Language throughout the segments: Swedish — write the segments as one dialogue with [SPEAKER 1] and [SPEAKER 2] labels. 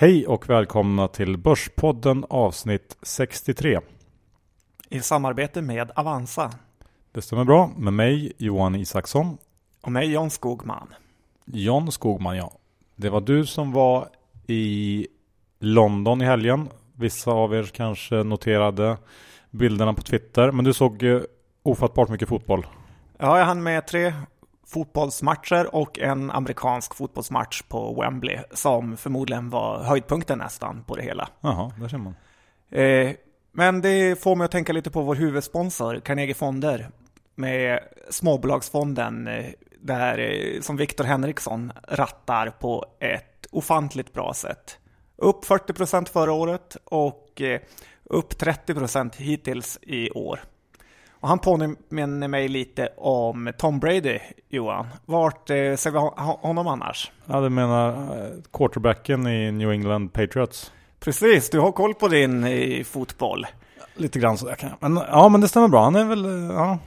[SPEAKER 1] Hej och välkomna till Börspodden avsnitt 63.
[SPEAKER 2] I samarbete med Avanza.
[SPEAKER 1] Det stämmer bra med mig Johan Isaksson.
[SPEAKER 2] Och mig John Skogman.
[SPEAKER 1] John Skogman ja. Det var du som var i London i helgen. Vissa av er kanske noterade bilderna på Twitter. Men du såg eh, ofattbart mycket fotboll.
[SPEAKER 2] Ja, jag hann med tre fotbollsmatcher och en amerikansk fotbollsmatch på Wembley som förmodligen var höjdpunkten nästan på det hela.
[SPEAKER 1] Jaha, där ser man.
[SPEAKER 2] Eh, men det får mig att tänka lite på vår huvudsponsor, Carnegie Fonder, med småbolagsfonden eh, där, eh, som Viktor Henriksson rattar på ett ofantligt bra sätt. Upp 40% förra året och eh, upp 30% hittills i år. Och han påminner mig lite om Tom Brady, Johan. Vart eh, ser vi honom annars?
[SPEAKER 1] Ja, du menar eh, quarterbacken i New England Patriots?
[SPEAKER 2] Precis, du har koll på din i fotboll.
[SPEAKER 1] Lite grann sådär kan jag. Men, ja, men det stämmer bra. Han är väl, eh, ja.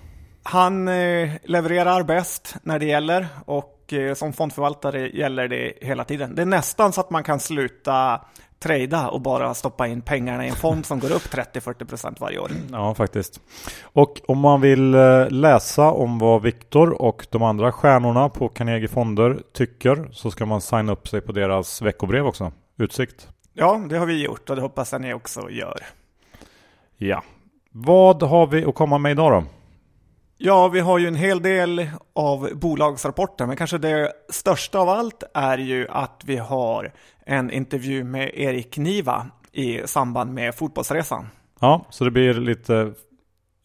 [SPEAKER 2] Han eh, levererar bäst när det gäller och eh, som fondförvaltare gäller det hela tiden. Det är nästan så att man kan sluta trada och bara stoppa in pengarna i en fond som går upp 30-40% varje år.
[SPEAKER 1] Ja, faktiskt. Och om man vill eh, läsa om vad Viktor och de andra stjärnorna på Carnegie Fonder tycker så ska man signa upp sig på deras veckobrev också. Utsikt.
[SPEAKER 2] Ja, det har vi gjort och det hoppas jag ni också gör.
[SPEAKER 1] Ja. Vad har vi att komma med idag då?
[SPEAKER 2] Ja, vi har ju en hel del av bolagsrapporter, men kanske det största av allt är ju att vi har en intervju med Erik Niva i samband med fotbollsresan.
[SPEAKER 1] Ja, så det blir lite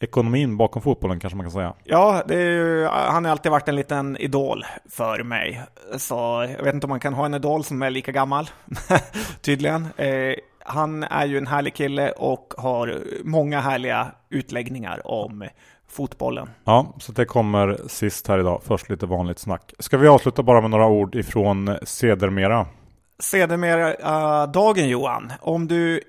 [SPEAKER 1] ekonomin bakom fotbollen kanske man kan säga.
[SPEAKER 2] Ja, är ju, han har alltid varit en liten idol för mig. Så jag vet inte om man kan ha en idol som är lika gammal, tydligen. Eh, han är ju en härlig kille och har många härliga utläggningar om fotbollen.
[SPEAKER 1] Ja, så det kommer sist här idag. Först lite vanligt snack. Ska vi avsluta bara med några ord ifrån Sedermera?
[SPEAKER 2] Sedermera uh, dagen Johan. Om du,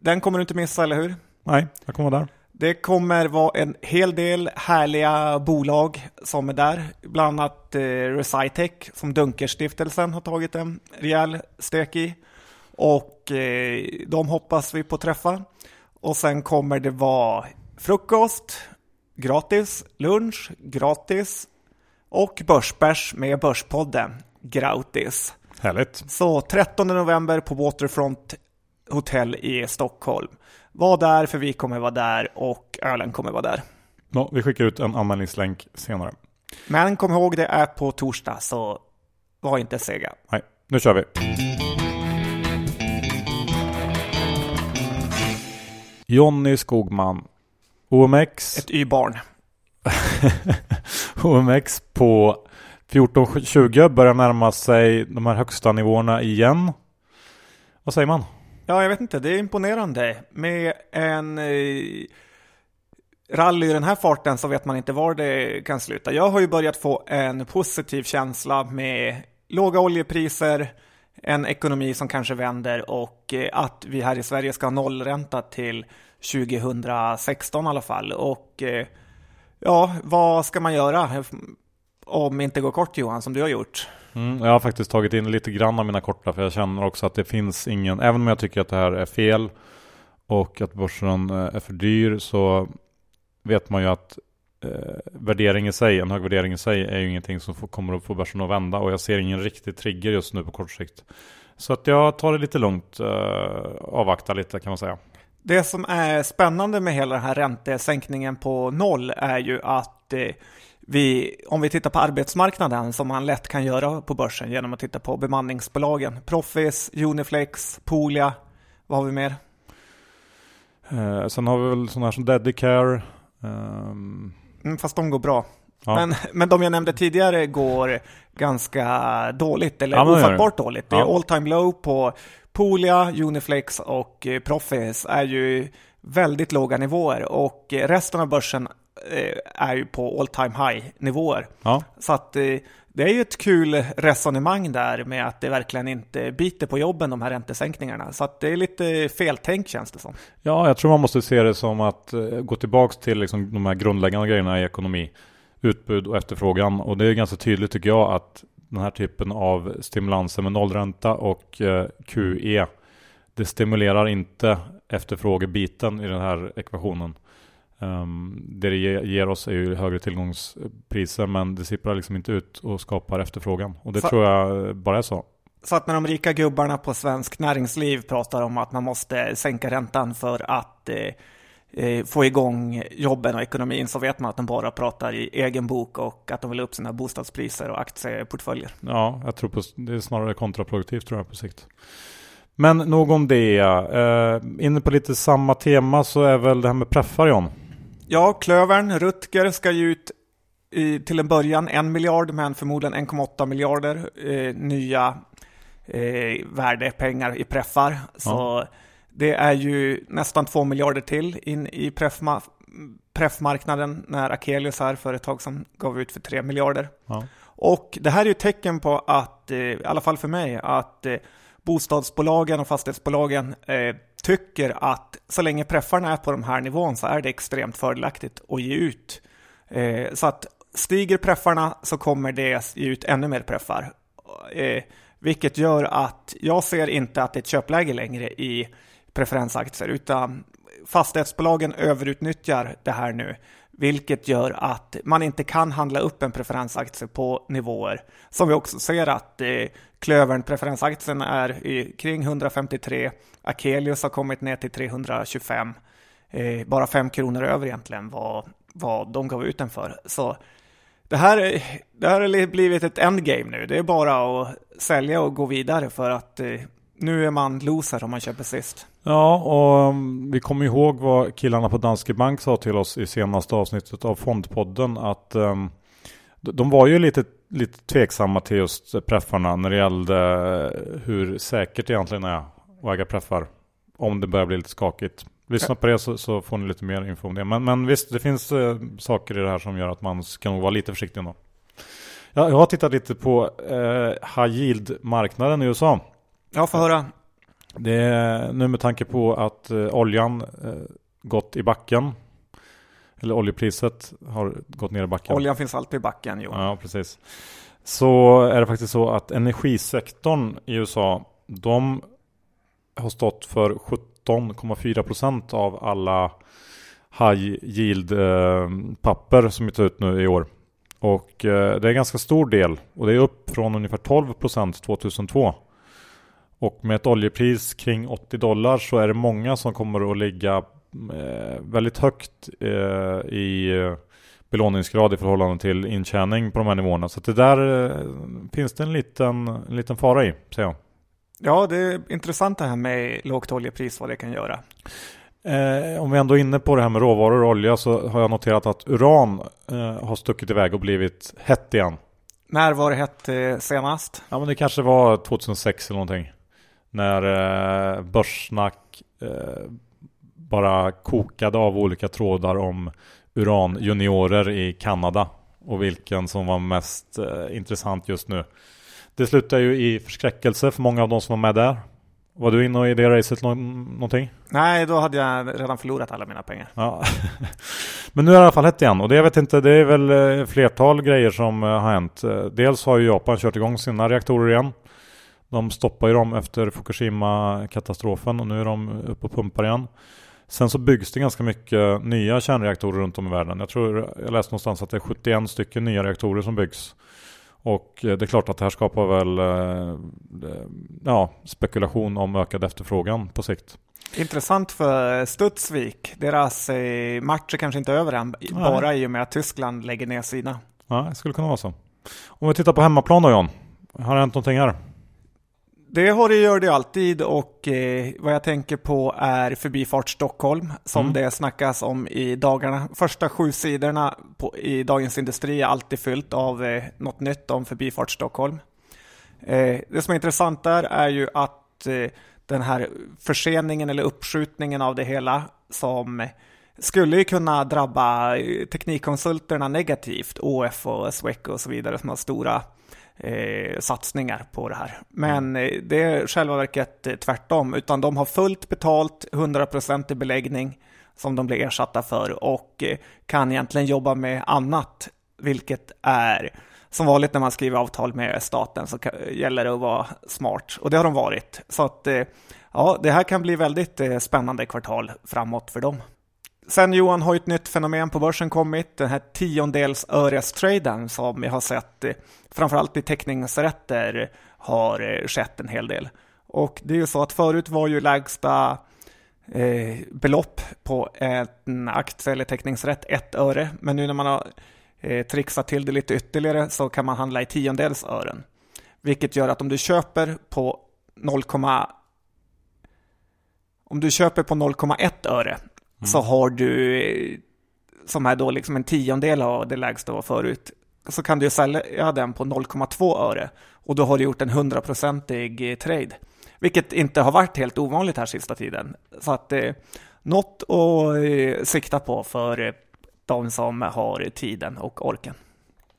[SPEAKER 2] den kommer du inte missa, eller hur?
[SPEAKER 1] Nej, jag kommer vara där.
[SPEAKER 2] Det kommer vara en hel del härliga bolag som är där. Bland annat eh, Recitec som Dunkerstiftelsen har tagit en rejäl stek i. Och eh, de hoppas vi på träffa. Och sen kommer det vara frukost, gratis, lunch, gratis och börsbärs med Börspodden, gratis.
[SPEAKER 1] Härligt.
[SPEAKER 2] Så 13 november på Waterfront Hotel i Stockholm. Var där för vi kommer vara där och ölen kommer vara där.
[SPEAKER 1] Ja, vi skickar ut en anmälningslänk senare.
[SPEAKER 2] Men kom ihåg det är på torsdag så var inte sega.
[SPEAKER 1] Nej, nu kör vi. Jonny Skogman. OMX.
[SPEAKER 2] Ett Y-barn.
[SPEAKER 1] OMX på 14.20 börjar närma sig de här högsta nivåerna igen. Vad säger man?
[SPEAKER 2] Ja, jag vet inte. Det är imponerande. Med en eh, rally i den här farten så vet man inte var det kan sluta. Jag har ju börjat få en positiv känsla med låga oljepriser, en ekonomi som kanske vänder och eh, att vi här i Sverige ska ha nollränta till 2016 i alla fall. Och eh, ja, vad ska man göra om inte går kort Johan, som du har gjort?
[SPEAKER 1] Mm, jag har faktiskt tagit in lite grann av mina korta för jag känner också att det finns ingen, även om jag tycker att det här är fel och att börsen eh, är för dyr så vet man ju att eh, värdering i sig, en hög värdering i sig är ju ingenting som får, kommer att få börsen att vända och jag ser ingen riktig trigger just nu på kort sikt. Så att jag tar det lite lugnt, eh, avvaktar lite kan man säga.
[SPEAKER 2] Det som är spännande med hela den här räntesänkningen på noll är ju att eh, vi, om vi tittar på arbetsmarknaden som man lätt kan göra på börsen genom att titta på bemanningsbolagen. Profis, Uniflex, Polia, vad har vi mer?
[SPEAKER 1] Eh, sen har vi väl sådana här som Dedicare. Um...
[SPEAKER 2] Mm, fast de går bra. Ja. Men, men de jag nämnde tidigare går ganska dåligt, eller ja, ofattbart dåligt. Det är ja. all time low på Polia, Uniflex och eh, Profis är ju väldigt låga nivåer och resten av börsen eh, är ju på all time high nivåer. Ja. Så att eh, det är ju ett kul resonemang där med att det verkligen inte biter på jobben de här räntesänkningarna. Så att det är lite feltänkt känns det som.
[SPEAKER 1] Ja, jag tror man måste se det som att gå tillbaka till liksom de här grundläggande grejerna i ekonomi. Utbud och efterfrågan. Och det är ganska tydligt tycker jag att den här typen av stimulanser med nollränta och eh, QE det stimulerar inte efterfrågebiten i den här ekvationen. Um, det det ger oss är ju högre tillgångspriser men det sipprar liksom inte ut och skapar efterfrågan. Och det så, tror jag bara är så.
[SPEAKER 2] Så att när de rika gubbarna på svensk näringsliv pratar om att man måste sänka räntan för att eh, eh, få igång jobben och ekonomin så vet man att de bara pratar i egen bok och att de vill upp sina bostadspriser och aktieportföljer.
[SPEAKER 1] Ja, jag tror på, det är snarare kontraproduktivt tror jag på sikt. Men nog om det. Eh, inne på lite samma tema så är väl det här med preffar John?
[SPEAKER 2] Ja, Klövern, Rutger ska ge ut i, till en början en miljard men förmodligen 1,8 miljarder eh, nya eh, värdepengar i preffar. Så ja. det är ju nästan 2 miljarder till in i preffma, preffmarknaden när Akelius här, företag som gav ut för 3 miljarder. Ja. Och det här är ju tecken på att, eh, i alla fall för mig, att eh, bostadsbolagen och fastighetsbolagen eh, tycker att så länge preffarna är på de här nivån så är det extremt fördelaktigt att ge ut. Eh, så att stiger preffarna så kommer det ge ut ännu mer preffar. Eh, vilket gör att jag ser inte att det är ett köpläge längre i preferensaktier utan fastighetsbolagen överutnyttjar det här nu vilket gör att man inte kan handla upp en preferensaktie på nivåer. Som vi också ser att eh, Klövern, preferensaktien är i, kring 153, Akelius har kommit ner till 325, eh, bara 5 kronor över egentligen vad, vad de gav ut den för. Så det här, det här har blivit ett endgame nu, det är bara att sälja och gå vidare för att eh, nu är man loser om man köper sist.
[SPEAKER 1] Ja, och um, vi kommer ihåg vad killarna på Danske Bank sa till oss i senaste avsnittet av Fondpodden att um, de var ju lite, lite tveksamma till just preffarna när det gällde eh, hur säkert det egentligen är att äga preffar. Om det börjar bli lite skakigt. Lyssna på det så, så, får ni lite mer info om det. Men, men visst, det finns eh, saker i det här som gör att man ska nog vara lite försiktig ändå. Jag har tittat lite på eh, high yield-marknaden i USA.
[SPEAKER 2] Ja, få höra.
[SPEAKER 1] Det är nu med tanke på att eh, oljan eh, gått i backen. Eller oljepriset har gått ner i backen.
[SPEAKER 2] Oljan finns alltid i backen, jo.
[SPEAKER 1] Ja, precis. Så är det faktiskt så att energisektorn i USA, de har stått för 17,4 procent av alla high yield eh, papper som tar ut nu i år. Och det är en ganska stor del och det är upp från ungefär 12 procent 2002. Och med ett oljepris kring 80 dollar så är det många som kommer att ligga eh, väldigt högt eh, i eh, belåningsgrad i förhållande till intjäning på de här nivåerna. Så det där finns det en liten, en liten fara i, säger jag.
[SPEAKER 2] Ja, det är intressant det här med lågt oljepris, vad det kan göra.
[SPEAKER 1] Eh, om vi ändå är inne på det här med råvaror och olja så har jag noterat att uran eh, har stuckit iväg och blivit hett igen.
[SPEAKER 2] När var det hett eh, senast?
[SPEAKER 1] Ja, men det kanske var 2006 eller någonting. När eh, Börssnack eh, bara kokade av olika trådar om uranjuniorer i Kanada och vilken som var mest eh, intressant just nu. Det slutar ju i förskräckelse för många av de som var med där. Var du inne i det racet nå någonting?
[SPEAKER 2] Nej, då hade jag redan förlorat alla mina pengar.
[SPEAKER 1] Ja. Men nu är det i alla fall hett igen och det jag vet inte, det är väl flertal grejer som har hänt. Dels har ju Japan kört igång sina reaktorer igen. De stoppade ju dem efter Fukushima-katastrofen och nu är de uppe och pumpar igen. Sen så byggs det ganska mycket nya kärnreaktorer runt om i världen. Jag tror jag läste någonstans att det är 71 stycken nya reaktorer som byggs. Och eh, det är klart att det här skapar väl eh, ja, spekulation om ökad efterfrågan på sikt.
[SPEAKER 2] Intressant för Studsvik. Deras eh, match är kanske inte över än, Nej. bara i och med att Tyskland lägger ner sina.
[SPEAKER 1] Ja, det skulle kunna vara så. Om vi tittar på hemmaplan då John. Har det hänt någonting här?
[SPEAKER 2] Det har det gör det alltid och eh, vad jag tänker på är Förbifart Stockholm som mm. det snackas om i dagarna. Första sju sidorna på, i Dagens Industri är alltid fyllt av eh, något nytt om Förbifart Stockholm. Eh, det som är intressant där är ju att eh, den här förseningen eller uppskjutningen av det hela som skulle kunna drabba eh, teknikkonsulterna negativt, OF och Sweco och så vidare som har stora eh, satsningar på det här. Men mm. det är själva verket eh, tvärtom, utan de har fullt betalt, 100% i beläggning som de blir ersatta för och eh, kan egentligen jobba med annat, vilket är som vanligt när man skriver avtal med staten så gäller det att vara smart. Och det har de varit. Så att ja, det här kan bli väldigt spännande kvartal framåt för dem. Sen Johan har ju ett nytt fenomen på börsen kommit, den här tiondels örestraden som vi har sett framförallt i teckningsrätter har eh, skett en hel del. Och det är ju så att förut var ju lägsta eh, belopp på en aktie eller teckningsrätt ett öre. Men nu när man har eh, trixat till det lite ytterligare så kan man handla i tiondels ören. Vilket gör att om du köper på 0, om du köper på 0,1 öre mm. så har du som är då liksom en tiondel av det lägsta var förut så kan du sälja den på 0,2 öre och då har du gjort en hundraprocentig trade. Vilket inte har varit helt ovanligt här sista tiden. Så att eh, något att eh, sikta på för eh, de som har tiden och orken.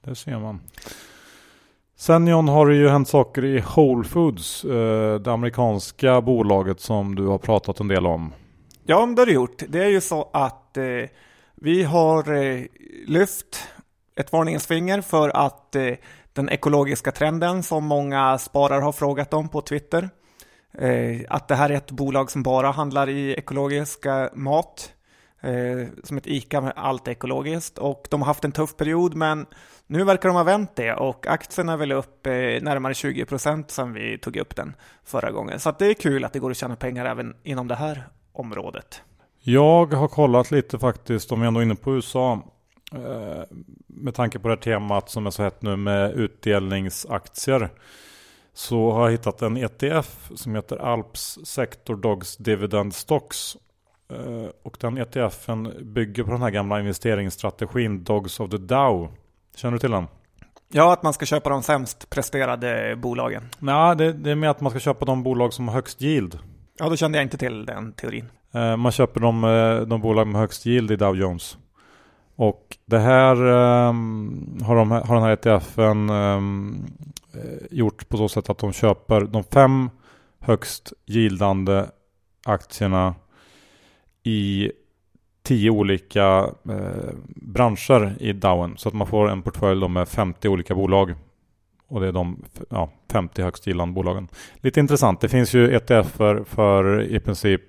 [SPEAKER 1] Det ser man. Sen John har det ju hänt saker i Whole Foods, eh, det amerikanska bolaget som du har pratat en del om.
[SPEAKER 2] Ja, det har det gjort. Det är ju så att eh, vi har eh, lyft ett varningens finger för att eh, den ekologiska trenden som många sparare har frågat om på Twitter Eh, att det här är ett bolag som bara handlar i ekologiska mat. Eh, som ett ICA med allt ekologiskt och de har haft en tuff period men nu verkar de ha vänt det och aktien är väl upp eh, närmare 20 procent sedan vi tog upp den förra gången. Så det är kul att det går att tjäna pengar även inom det här området.
[SPEAKER 1] Jag har kollat lite faktiskt, om vi ändå är inne på USA, med tanke på det här temat som är så hett nu med utdelningsaktier så har jag hittat en ETF som heter Alps Sector Dogs Dividend Stocks. Eh, och den ETFen bygger på den här gamla investeringsstrategin Dogs of the Dow. Känner du till den?
[SPEAKER 2] Ja, att man ska köpa de sämst presterade bolagen.
[SPEAKER 1] Nej, det, det är med att man ska köpa de bolag som har högst yield.
[SPEAKER 2] Ja, då kände jag inte till den teorin.
[SPEAKER 1] Eh, man köper de, eh, de bolag med högst yield i Dow Jones. Och det här ehm, har, de, har den här ETFen ehm, eh, gjort på så sätt att de köper de fem högst gildande aktierna i tio olika branscher i Dowen. Så att man får en portfölj med 50 olika bolag. Och det är de ja, 50 högst gillande bolagen. Lite intressant. Det finns ju ETF för, för i princip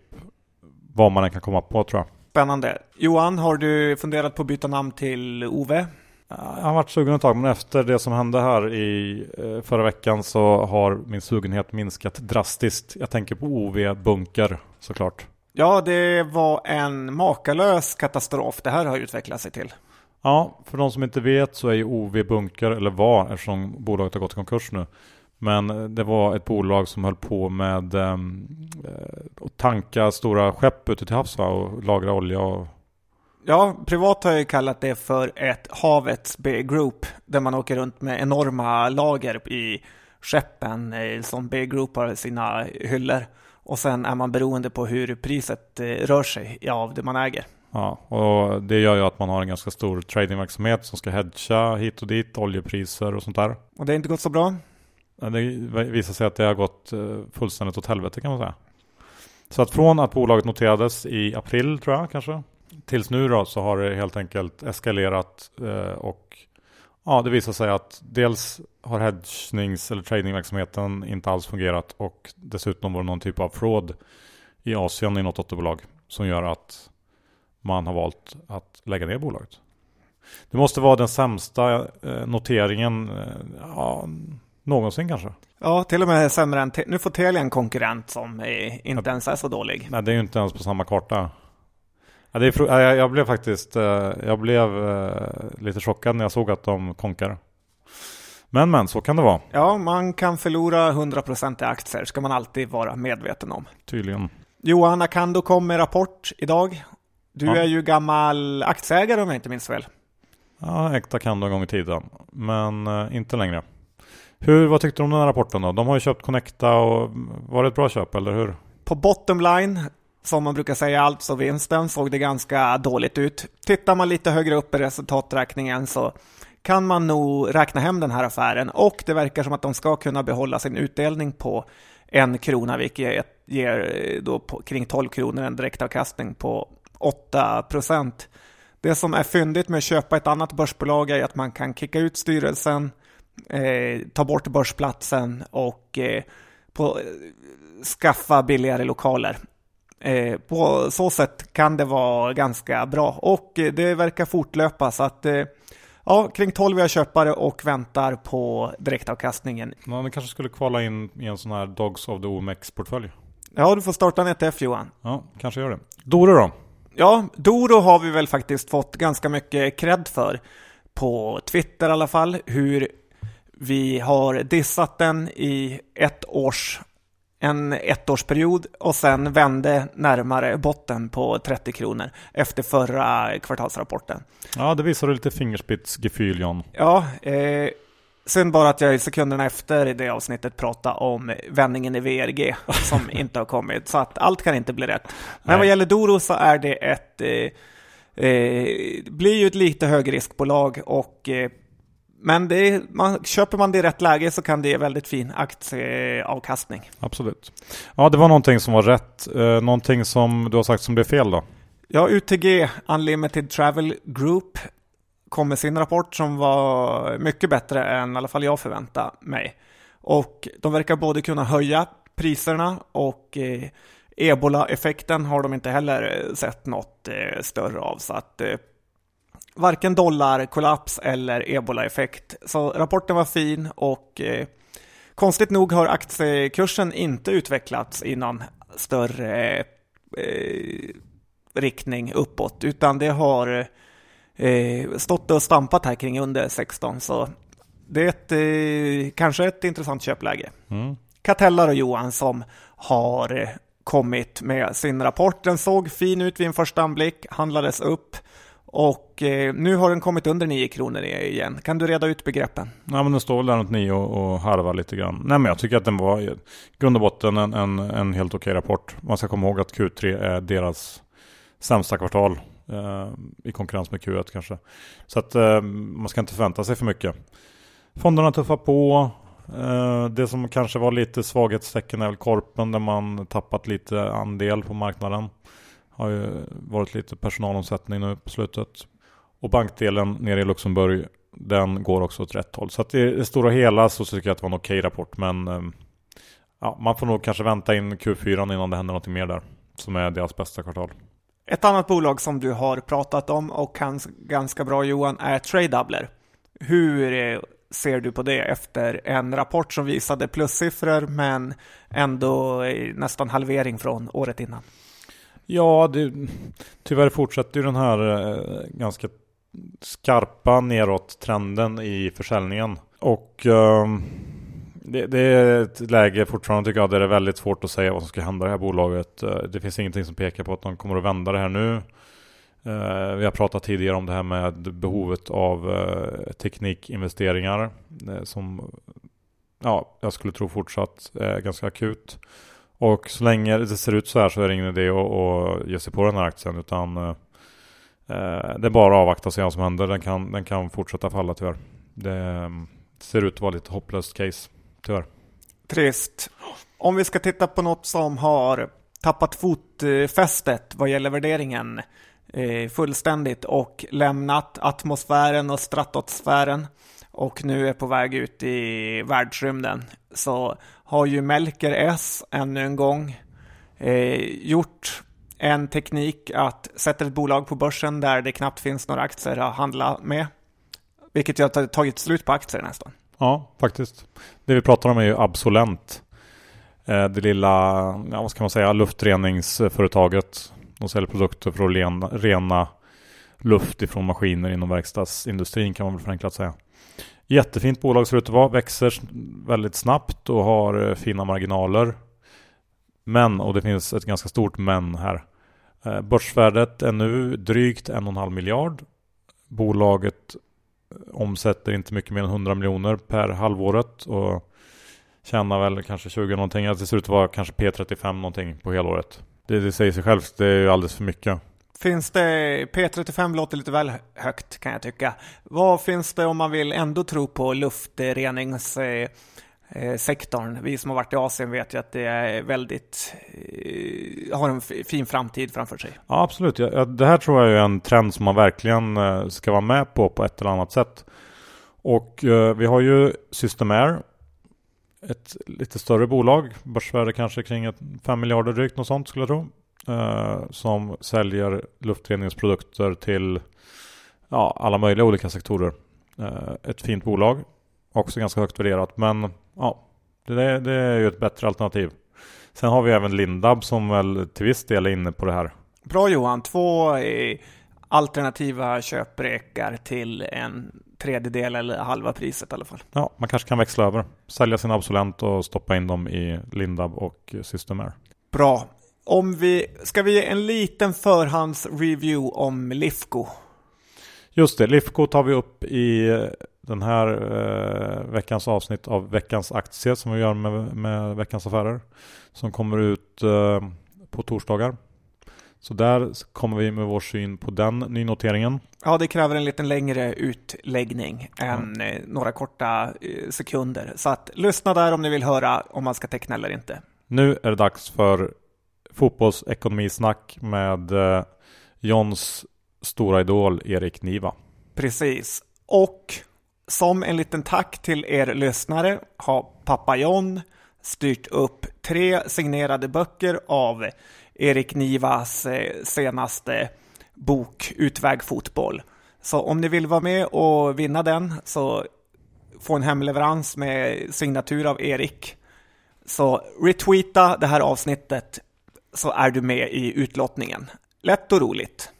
[SPEAKER 1] vad man än kan komma på tror jag.
[SPEAKER 2] Spännande. Johan, har du funderat på att byta namn till Ove?
[SPEAKER 1] Jag har varit sugen ett tag men efter det som hände här i eh, förra veckan så har min sugenhet minskat drastiskt. Jag tänker på OV Bunker såklart.
[SPEAKER 2] Ja, det var en makalös katastrof det här har utvecklat sig till.
[SPEAKER 1] Ja, för de som inte vet så är ju OV Bunker, eller var eftersom bolaget har gått i konkurs nu. Men eh, det var ett bolag som höll på med ehm, eh, att tanka stora skepp ute till havs va? och lagra olja och
[SPEAKER 2] Ja, privat har jag kallat det för ett havets B-group där man åker runt med enorma lager i skeppen eh, som B-group har sina hyllor. Och sen är man beroende på hur priset eh, rör sig av det man äger.
[SPEAKER 1] Ja, och det gör ju att man har en ganska stor tradingverksamhet som ska hedga hit och dit, oljepriser och sånt där.
[SPEAKER 2] Och det har inte gått så bra?
[SPEAKER 1] Det visar sig att det har gått eh, fullständigt åt helvete kan man säga. Så att från att bolaget noterades i april tror jag kanske tills nu då så har det helt enkelt eskalerat eh, och ja, det visar sig att dels har hedgnings eller tradingverksamheten inte alls fungerat och dessutom var det någon typ av fraud i Asien i något dotterbolag som gör att man har valt att lägga ner bolaget. Det måste vara den sämsta eh, noteringen eh, ja, någonsin kanske.
[SPEAKER 2] Ja, till och med sämre än... Nu får Telia en konkurrent som inte ens är så dålig.
[SPEAKER 1] Nej, det är ju inte ens på samma karta. Ja, det är, jag, jag blev faktiskt eh, jag blev lite chockad när jag såg att de konkar. Men men, så kan det vara.
[SPEAKER 2] Ja, man kan förlora 100% i aktier, ska man alltid vara medveten om.
[SPEAKER 1] Tydligen.
[SPEAKER 2] Johan Akando kom med rapport idag. Du ja. är ju gammal aktieägare om jag inte minns fel.
[SPEAKER 1] Ja, äkta Akando en gång i tiden, men uh, inte längre. Hur, vad tyckte du om den här rapporten då? De har ju köpt Connecta och var det ett bra köp, eller hur?
[SPEAKER 2] På bottom line som man brukar säga, alltså vinsten, såg det ganska dåligt ut. Tittar man lite högre upp i resultaträkningen så kan man nog räkna hem den här affären och det verkar som att de ska kunna behålla sin utdelning på en krona, vilket ger då kring 12 kronor en direktavkastning på 8 procent. Det som är fyndigt med att köpa ett annat börsbolag är att man kan kicka ut styrelsen, eh, ta bort börsplatsen och eh, på, skaffa billigare lokaler. Eh, på så sätt kan det vara ganska bra och det verkar fortlöpa så att Ja, kring 12 jag köpare och väntar på direktavkastningen.
[SPEAKER 1] Ja, ni kanske skulle kvala in i en sån här Dogs of the OMX-portfölj?
[SPEAKER 2] Ja, du får starta en ETF Johan.
[SPEAKER 1] Ja, kanske gör det. Doro då?
[SPEAKER 2] Ja, Doro har vi väl faktiskt fått ganska mycket cred för. På Twitter i alla fall. Hur vi har dissat den i ett års en ettårsperiod och sen vände närmare botten på 30 kronor efter förra kvartalsrapporten.
[SPEAKER 1] Ja, det visar lite fingerspitsgefühl John.
[SPEAKER 2] Ja, eh, Synd bara att jag i sekunderna efter det avsnittet pratade om vändningen i VRG som inte har kommit. Så att allt kan inte bli rätt. Men Nej. vad gäller Doro så är det ett eh, eh, blir ju ett lite högriskbolag och eh, men är, man, köper man det i rätt läge så kan det ge väldigt fin aktieavkastning.
[SPEAKER 1] Absolut. Ja, det var någonting som var rätt. Eh, någonting som du har sagt som blev fel då?
[SPEAKER 2] Ja, UTG, Unlimited Travel Group, kom med sin rapport som var mycket bättre än i alla fall jag förväntade mig. Och de verkar både kunna höja priserna och eh, ebola-effekten har de inte heller eh, sett något eh, större av. Så att eh, varken dollarkollaps eller ebola-effekt. Så rapporten var fin och eh, konstigt nog har aktiekursen inte utvecklats i någon större eh, riktning uppåt, utan det har eh, stått och stampat här kring under 16. Så det är ett, eh, kanske ett intressant köpläge. Mm. Catella och Johan som har kommit med sin rapport. Den såg fin ut vid en första anblick, handlades upp och eh, nu har den kommit under 9 kronor igen. Kan du reda ut begreppen?
[SPEAKER 1] Ja, men den står väl där runt 9 och, och harvar lite grann. Nej, men jag tycker att den var i grund och botten en, en, en helt okej rapport. Man ska komma ihåg att Q3 är deras sämsta kvartal eh, Eh, i konkurrens med Q1 kanske. Så att eh, man ska inte förvänta sig för mycket. Fonderna tuffar på. Eh, det som kanske var lite svaghetstecken är väl Korpen där man tappat lite andel på marknaden har ju varit lite personalomsättning nu på slutet. Och bankdelen nere i Luxemburg, den går också åt rätt håll. Så att i det stora hela så tycker jag att det var en okej rapport. Men ehm, ja, man får nog kanske vänta in Q4 innan det händer något mer där. Som är deras bästa kvartal.
[SPEAKER 2] Ett annat bolag som du har pratat om och kan ganska bra Johan är Tradedoubler. Hur eh, ser du på det efter en rapport som visade plussiffror men ändå eh, nästan halvering från året innan?
[SPEAKER 1] Ja, det, tyvärr fortsätter ju den här eh, ganska skarpa neråt-trenden i försäljningen. Och eh, det, det, är ett läge fortfarande tycker jag där det är väldigt svårt att säga vad som ska hända i det här bolaget. Eh, det finns ingenting som pekar på att de kommer att vända det här nu. Eh, vi har pratat tidigare om det här med behovet av eh, teknikinvesteringar som ja, jag skulle tro fortsatt är ganska akut. Och så länge det ser ut så här så är det ingen idé att, att ge sig på den här aktien utan det är bara att avvakta och se vad som händer. Den kan, den kan fortsätta falla tyvärr. Det mm, ser ut att vara lite hopplöst case tyvärr.
[SPEAKER 2] Trist. Om vi ska titta på något som har tappat fotfästet vad gäller värderingen eh, fullständigt och lämnat atmosfären och stratosfären och nu är på väg ut i världsrymden så har ju Melker S ännu en gång eh, gjort en teknik att sätta ett bolag på börsen där det knappt finns några aktier att handla med. Vilket ju har tagit slut på aktier nästan.
[SPEAKER 1] Ja, faktiskt. Det vi pratar om är ju Absolent. Eh, det lilla, ja, vad ska man säga, luftreningsföretaget. De säljer produkter för att rena, rena luft ifrån maskiner inom verkstadsindustrin kan man väl förenklat säga. Jättefint bolag ser det ut att vara, växer väldigt snabbt och har eh, fina marginaler. Men, och det finns ett ganska stort men här. Eh, börsvärdet är nu drygt en och en halv miljard. Bolaget omsätter inte mycket mer än 100 miljoner per halvåret och tjänar väl kanske 20 någonting. Det ser ut att vara kanske P35 någonting på helåret. Det, det säger sig självt, det är ju alldeles för mycket.
[SPEAKER 2] Finns det, P35 låter lite väl högt kan jag tycka. Vad finns det om man vill ändå tro på luftrenings Eh, sektorn. Vi som har varit i Asien vet ju att det är väldigt, eh, har en fin framtid framför sig.
[SPEAKER 1] Ja, absolut. Det här tror jag är en trend som man verkligen eh, ska vara med på på ett eller annat sätt. Och vi har ju Systemair. Ett lite större bolag, börsvärde kanske kring 5 miljarder drygt, något sånt skulle jag tro. Som säljer luftreningsprodukter till ja, alla möjliga olika sektorer. Ett fint bolag, också ganska högt värderat, men ja, det, det är ju ett bättre alternativ. Sen har vi även Lindab som väl till viss del är inne på det här.
[SPEAKER 2] Bra Johan, två eh, alternativa köprekar till en tredjedel eller halva priset i alla fall.
[SPEAKER 1] Ja, man kanske kan växla över. Sälja sin Absolent och stoppa in dem i Lindab och Systemair.
[SPEAKER 2] Bra. Om vi, ska vi ge en liten förhandsreview om Lifco?
[SPEAKER 1] Just det, Lifco tar vi upp i den här eh, veckans avsnitt av veckans aktie som vi gör med, med veckans affärer. Som kommer ut eh, på torsdagar. Så där kommer vi med vår syn på den nynoteringen.
[SPEAKER 2] Ja, det kräver en lite längre utläggning än mm. några korta eh, sekunder. Så att lyssna där om ni vill höra om man ska teckna eller inte.
[SPEAKER 1] Nu är det dags för fotbollsekonomisnack med eh, Johns stora idol Erik Niva.
[SPEAKER 2] Precis. Och som en liten tack till er lyssnare har pappa John styrt upp tre signerade böcker av Erik Nivas eh, senaste bok Utväg fotboll. Så om ni vill vara med och vinna den så få en hemleverans med signatur av Erik. Så retweeta det här avsnittet så är du med i utlottningen. Lätt och roligt.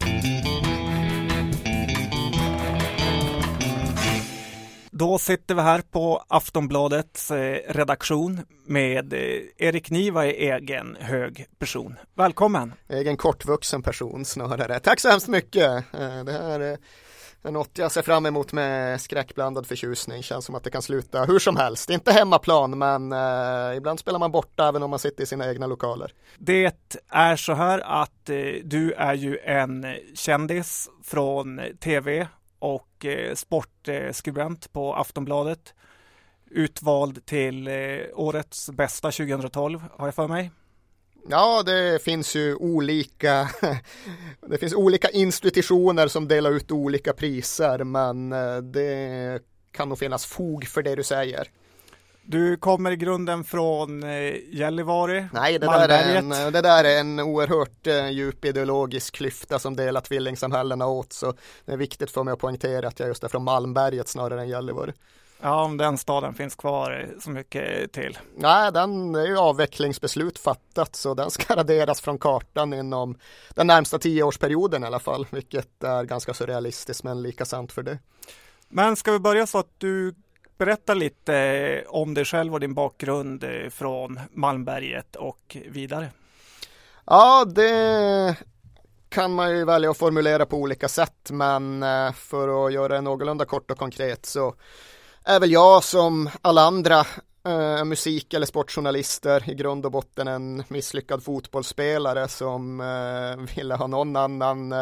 [SPEAKER 2] Då sitter vi här på Aftonbladets eh, redaktion med eh, Erik Niva i egen hög person. Välkommen!
[SPEAKER 3] Egen kortvuxen person snarare. Tack så hemskt mycket! Eh, det här är något jag ser fram emot med skräckblandad förtjusning. Känns som att det kan sluta hur som helst. Inte hemmaplan, men ibland spelar man borta även om man sitter i sina egna lokaler.
[SPEAKER 2] Det är så här att du är ju en kändis från tv och Eh, sportskribent på Aftonbladet. Utvald till eh, årets bästa 2012 har jag för mig.
[SPEAKER 3] Ja, det finns ju olika, det finns olika institutioner som delar ut olika priser, men eh, det kan nog finnas fog för det du säger.
[SPEAKER 2] Du kommer i grunden från eh, Gällivare,
[SPEAKER 3] Nej, det där, är en, det där är en oerhört eh, djup ideologisk klyfta som delar tvillingsamhällena åt. Så det är viktigt för mig att poängtera att jag just är från Malmberget snarare än Gällivare.
[SPEAKER 2] Ja, om den staden finns kvar så mycket till.
[SPEAKER 3] Nej, den är ju avvecklingsbeslut fattat så den ska raderas från kartan inom den närmsta tioårsperioden i alla fall, vilket är ganska surrealistiskt men lika sant för det.
[SPEAKER 2] Men ska vi börja så att du berätta lite eh, om dig själv och din bakgrund eh, från Malmberget och vidare.
[SPEAKER 3] Ja, det kan man ju välja att formulera på olika sätt, men eh, för att göra det någorlunda kort och konkret så är väl jag som alla andra musik eller sportjournalister i grund och botten en misslyckad fotbollsspelare som ville ha någon annan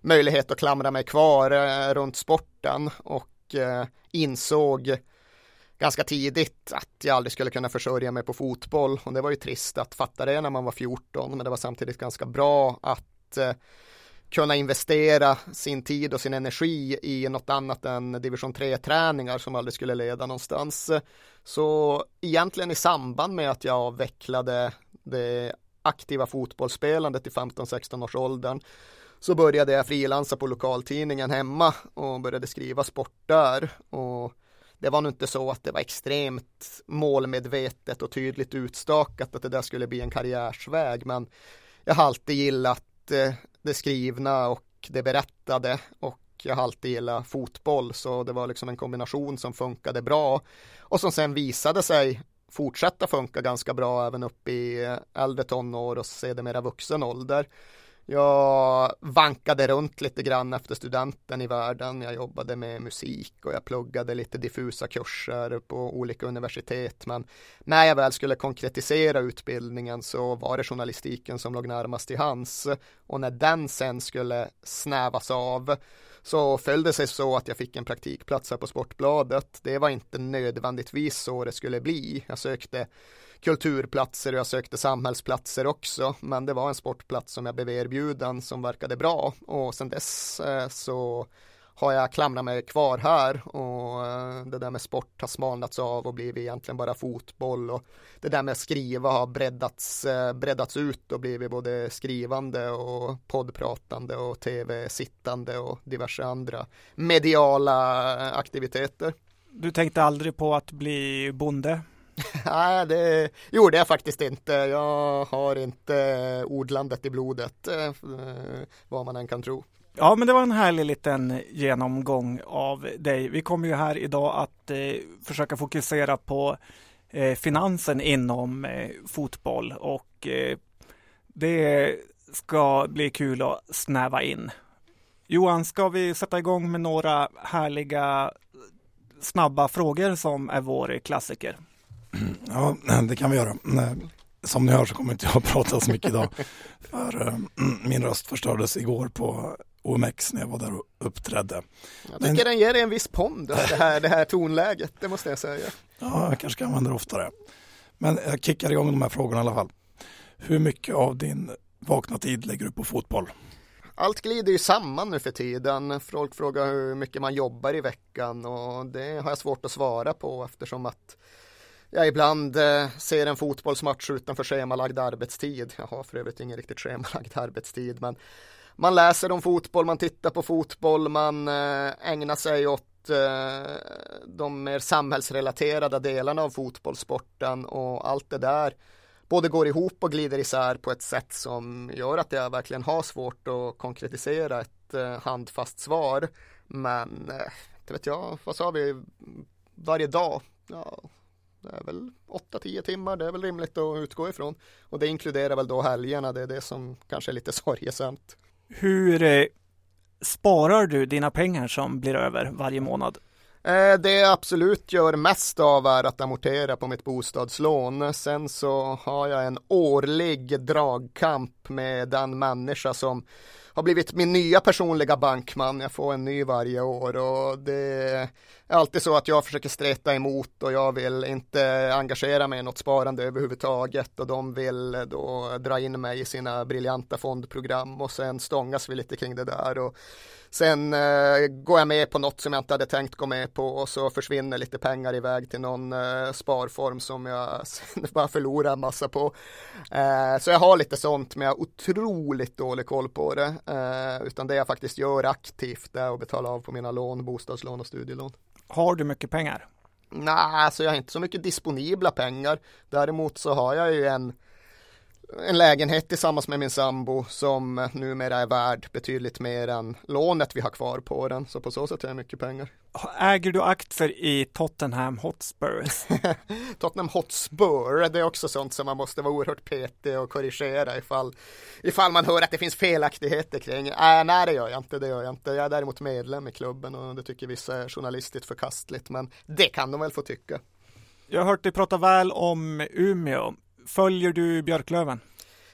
[SPEAKER 3] möjlighet att klamra mig kvar runt sporten och Eh, insåg ganska tidigt att jag aldrig skulle kunna försörja mig på fotboll och det var ju trist att fatta det när man var 14 men det var samtidigt ganska bra att eh, kunna investera sin tid och sin energi i något annat än division 3 träningar som aldrig skulle leda någonstans. Så egentligen i samband med att jag avvecklade det aktiva fotbollsspelandet i 15-16 års åldern så började jag frilansa på lokaltidningen hemma och började skriva sport där. Och det var nog inte så att det var extremt målmedvetet och tydligt utstakat att det där skulle bli en karriärsväg. Men jag har alltid gillat eh, det skrivna och det berättade och jag har alltid gillat fotboll så det var liksom en kombination som funkade bra och som sen visade sig fortsätta funka ganska bra även upp i eh, äldre tonår och sedermera vuxen ålder. Jag vankade runt lite grann efter studenten i världen. Jag jobbade med musik och jag pluggade lite diffusa kurser på olika universitet. Men när jag väl skulle konkretisera utbildningen så var det journalistiken som låg närmast till hands. Och när den sen skulle snävas av så följde det sig så att jag fick en praktikplats här på Sportbladet. Det var inte nödvändigtvis så det skulle bli. Jag sökte kulturplatser och jag sökte samhällsplatser också. Men det var en sportplats som jag blev erbjuden som verkade bra och sen dess eh, så har jag klamrat mig kvar här och eh, det där med sport har smalnats av och blivit egentligen bara fotboll och det där med att skriva har breddats, eh, breddats ut och blivit både skrivande och poddpratande och tv-sittande och diverse andra mediala aktiviteter.
[SPEAKER 2] Du tänkte aldrig på att bli bonde?
[SPEAKER 3] Nej, det gjorde jag faktiskt inte. Jag har inte eh, ordlandet i blodet, eh, vad man än kan tro.
[SPEAKER 2] Ja, men det var en härlig liten genomgång av dig. Vi kommer ju här idag att eh, försöka fokusera på eh, finansen inom eh, fotboll och eh, det ska bli kul att snäva in. Johan, ska vi sätta igång med några härliga snabba frågor som är vår klassiker?
[SPEAKER 4] Ja, det kan vi göra. Som ni hör så kommer inte jag att prata så mycket idag. För eh, min röst förstördes igår på OMX när jag var där och uppträdde.
[SPEAKER 3] Jag tycker Men, den ger dig en viss pond, det här, det här tonläget, det måste jag säga.
[SPEAKER 4] Ja, jag kanske ska använda det oftare. Men jag kickar igång de här frågorna i alla fall. Hur mycket av din vakna tid lägger du på fotboll?
[SPEAKER 3] Allt glider ju samman nu för tiden. Folk frågar hur mycket man jobbar i veckan och det har jag svårt att svara på eftersom att jag ibland eh, ser en fotbollsmatch utanför schemalagd arbetstid. Jag har för övrigt ingen riktigt schemalagd arbetstid men man läser om fotboll, man tittar på fotboll, man eh, ägnar sig åt eh, de mer samhällsrelaterade delarna av fotbollssporten och allt det där både går ihop och glider isär på ett sätt som gör att jag verkligen har svårt att konkretisera ett eh, handfast svar. Men, eh, det vet jag, vad sa vi, varje dag? Ja, det är väl 8-10 timmar, det är väl rimligt att utgå ifrån. Och det inkluderar väl då helgerna, det är det som kanske är lite sorgesamt.
[SPEAKER 2] Hur eh, sparar du dina pengar som blir över varje månad?
[SPEAKER 3] Eh, det jag absolut gör mest av är att amortera på mitt bostadslån. Sen så har jag en årlig dragkamp med den människa som har blivit min nya personliga bankman. Jag får en ny varje år och det är alltid så att jag försöker streta emot och jag vill inte engagera mig i något sparande överhuvudtaget och de vill då dra in mig i sina briljanta fondprogram och sen stångas vi lite kring det där och Sen eh, går jag med på något som jag inte hade tänkt gå med på och så försvinner lite pengar iväg till någon eh, sparform som jag bara förlorar en massa på. Eh, så jag har lite sånt men jag har otroligt dålig koll på det. Eh, utan det jag faktiskt gör aktivt är att betala av på mina lån, bostadslån och studielån.
[SPEAKER 2] Har du mycket pengar?
[SPEAKER 3] Nej, alltså jag har inte så mycket disponibla pengar. Däremot så har jag ju en en lägenhet tillsammans med min sambo som numera är värd betydligt mer än lånet vi har kvar på den. Så på så sätt är det mycket pengar.
[SPEAKER 2] Äger du aktier i Tottenham Hotspurs?
[SPEAKER 3] Tottenham Hotspur, det är också sånt som man måste vara oerhört petig och korrigera ifall, ifall man hör att det finns felaktigheter kring. Äh, nej, det gör jag inte, det gör jag inte. Jag är däremot medlem i klubben och det tycker vissa är journalistiskt förkastligt, men det kan de väl få tycka.
[SPEAKER 2] Jag har hört dig prata väl om Umeå. Följer du Björklöven?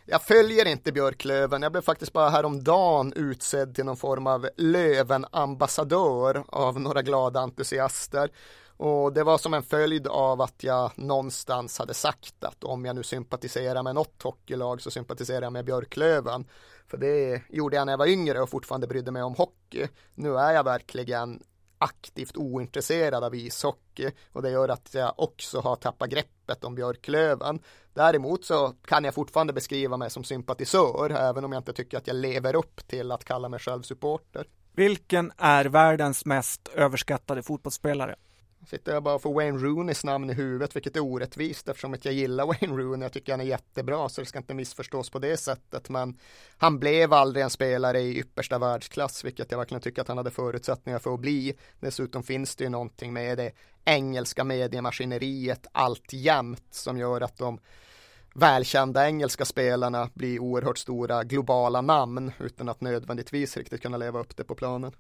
[SPEAKER 3] Jag följer inte Björklöven. Jag blev faktiskt bara häromdagen utsedd till någon form av Lövenambassadör av några glada entusiaster. Och det var som en följd av att jag någonstans hade sagt att om jag nu sympatiserar med något hockeylag så sympatiserar jag med Björklöven. För det gjorde jag när jag var yngre och fortfarande brydde mig om hockey. Nu är jag verkligen aktivt ointresserad av ishockey och det gör att jag också har tappat greppet om Björklöven. Däremot så kan jag fortfarande beskriva mig som sympatisör även om jag inte tycker att jag lever upp till att kalla mig själv supporter.
[SPEAKER 2] Vilken är världens mest överskattade fotbollsspelare?
[SPEAKER 3] Sitter jag bara får Wayne Rooneys namn i huvudet, vilket är orättvist eftersom att jag gillar Wayne Rooney. Jag tycker han är jättebra, så det ska inte missförstås på det sättet. Men han blev aldrig en spelare i yppersta världsklass, vilket jag verkligen tycker att han hade förutsättningar för att bli. Dessutom finns det ju någonting med det engelska mediemaskineriet alltjämt som gör att de välkända engelska spelarna blir oerhört stora globala namn utan att nödvändigtvis riktigt kunna leva upp det på planen.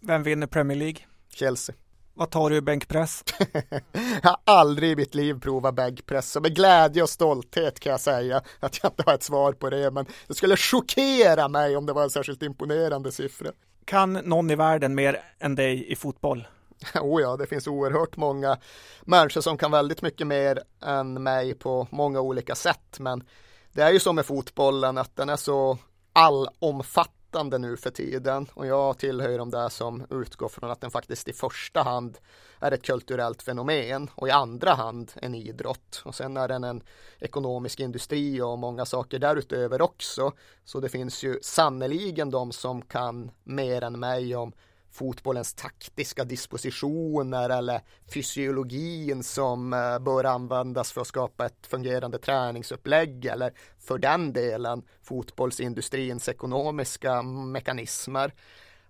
[SPEAKER 2] Vem vinner Premier League?
[SPEAKER 3] Chelsea.
[SPEAKER 2] Vad tar du i bänkpress?
[SPEAKER 3] jag har aldrig i mitt liv provat bänkpress och med glädje och stolthet kan jag säga att jag inte har ett svar på det men det skulle chockera mig om det var en särskilt imponerande siffra.
[SPEAKER 2] Kan någon i världen mer än dig i fotboll?
[SPEAKER 3] Oh ja, det finns oerhört många människor som kan väldigt mycket mer än mig på många olika sätt men det är ju så med fotbollen att den är så allomfattande omfattande nu för tiden och jag tillhör de där som utgår från att den faktiskt i första hand är ett kulturellt fenomen och i andra hand en idrott och sen är den en ekonomisk industri och många saker därutöver också. Så det finns ju sannoliken de som kan mer än mig om fotbollens taktiska dispositioner eller fysiologin som eh, bör användas för att skapa ett fungerande träningsupplägg eller för den delen fotbollsindustrins ekonomiska mekanismer.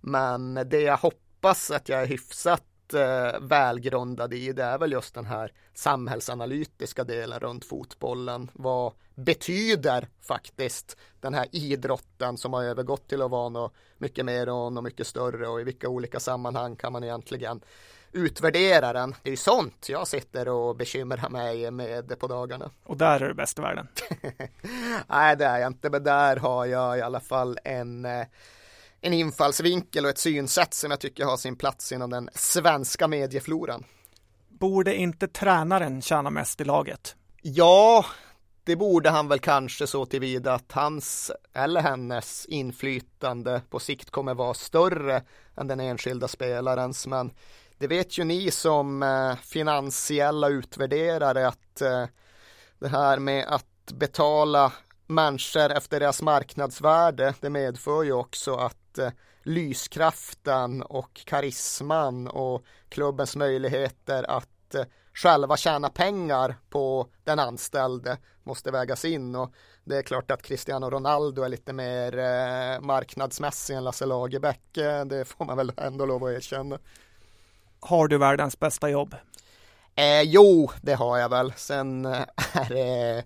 [SPEAKER 3] Men det jag hoppas att jag är hyfsat eh, välgrundad i det är väl just den här samhällsanalytiska delen runt fotbollen. Vad betyder faktiskt den här idrotten som har övergått till att vara något mycket mer och något mycket större och i vilka olika sammanhang kan man egentligen utvärdera den. Det är ju sånt jag sitter och bekymrar mig med på dagarna.
[SPEAKER 2] Och där är du bäst i världen?
[SPEAKER 3] Nej, det är jag inte, men där har jag i alla fall en eh, en infallsvinkel och ett synsätt som jag tycker har sin plats inom den svenska mediefloran.
[SPEAKER 2] Borde inte tränaren tjäna mest i laget?
[SPEAKER 3] Ja, det borde han väl kanske så tillvida att hans eller hennes inflytande på sikt kommer vara större än den enskilda spelarens. Men det vet ju ni som eh, finansiella utvärderare att eh, det här med att betala människor efter deras marknadsvärde, det medför ju också att eh, lyskraften och karisman och klubbens möjligheter att eh, själva tjäna pengar på den anställde måste vägas in och det är klart att Cristiano Ronaldo är lite mer eh, marknadsmässig än Lasse Lagerbäck. Eh, det får man väl ändå lov att erkänna.
[SPEAKER 2] Har du världens bästa jobb?
[SPEAKER 3] Eh, jo, det har jag väl. Sen eh, är det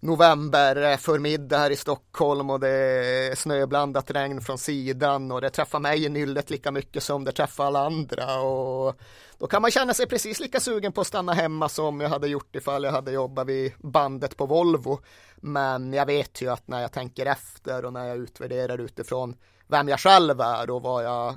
[SPEAKER 3] november förmiddag här i Stockholm och det är snöblandat regn från sidan och det träffar mig i nyllet lika mycket som det träffar alla andra och då kan man känna sig precis lika sugen på att stanna hemma som jag hade gjort ifall jag hade jobbat vid bandet på Volvo. Men jag vet ju att när jag tänker efter och när jag utvärderar utifrån vem jag själv är och vad jag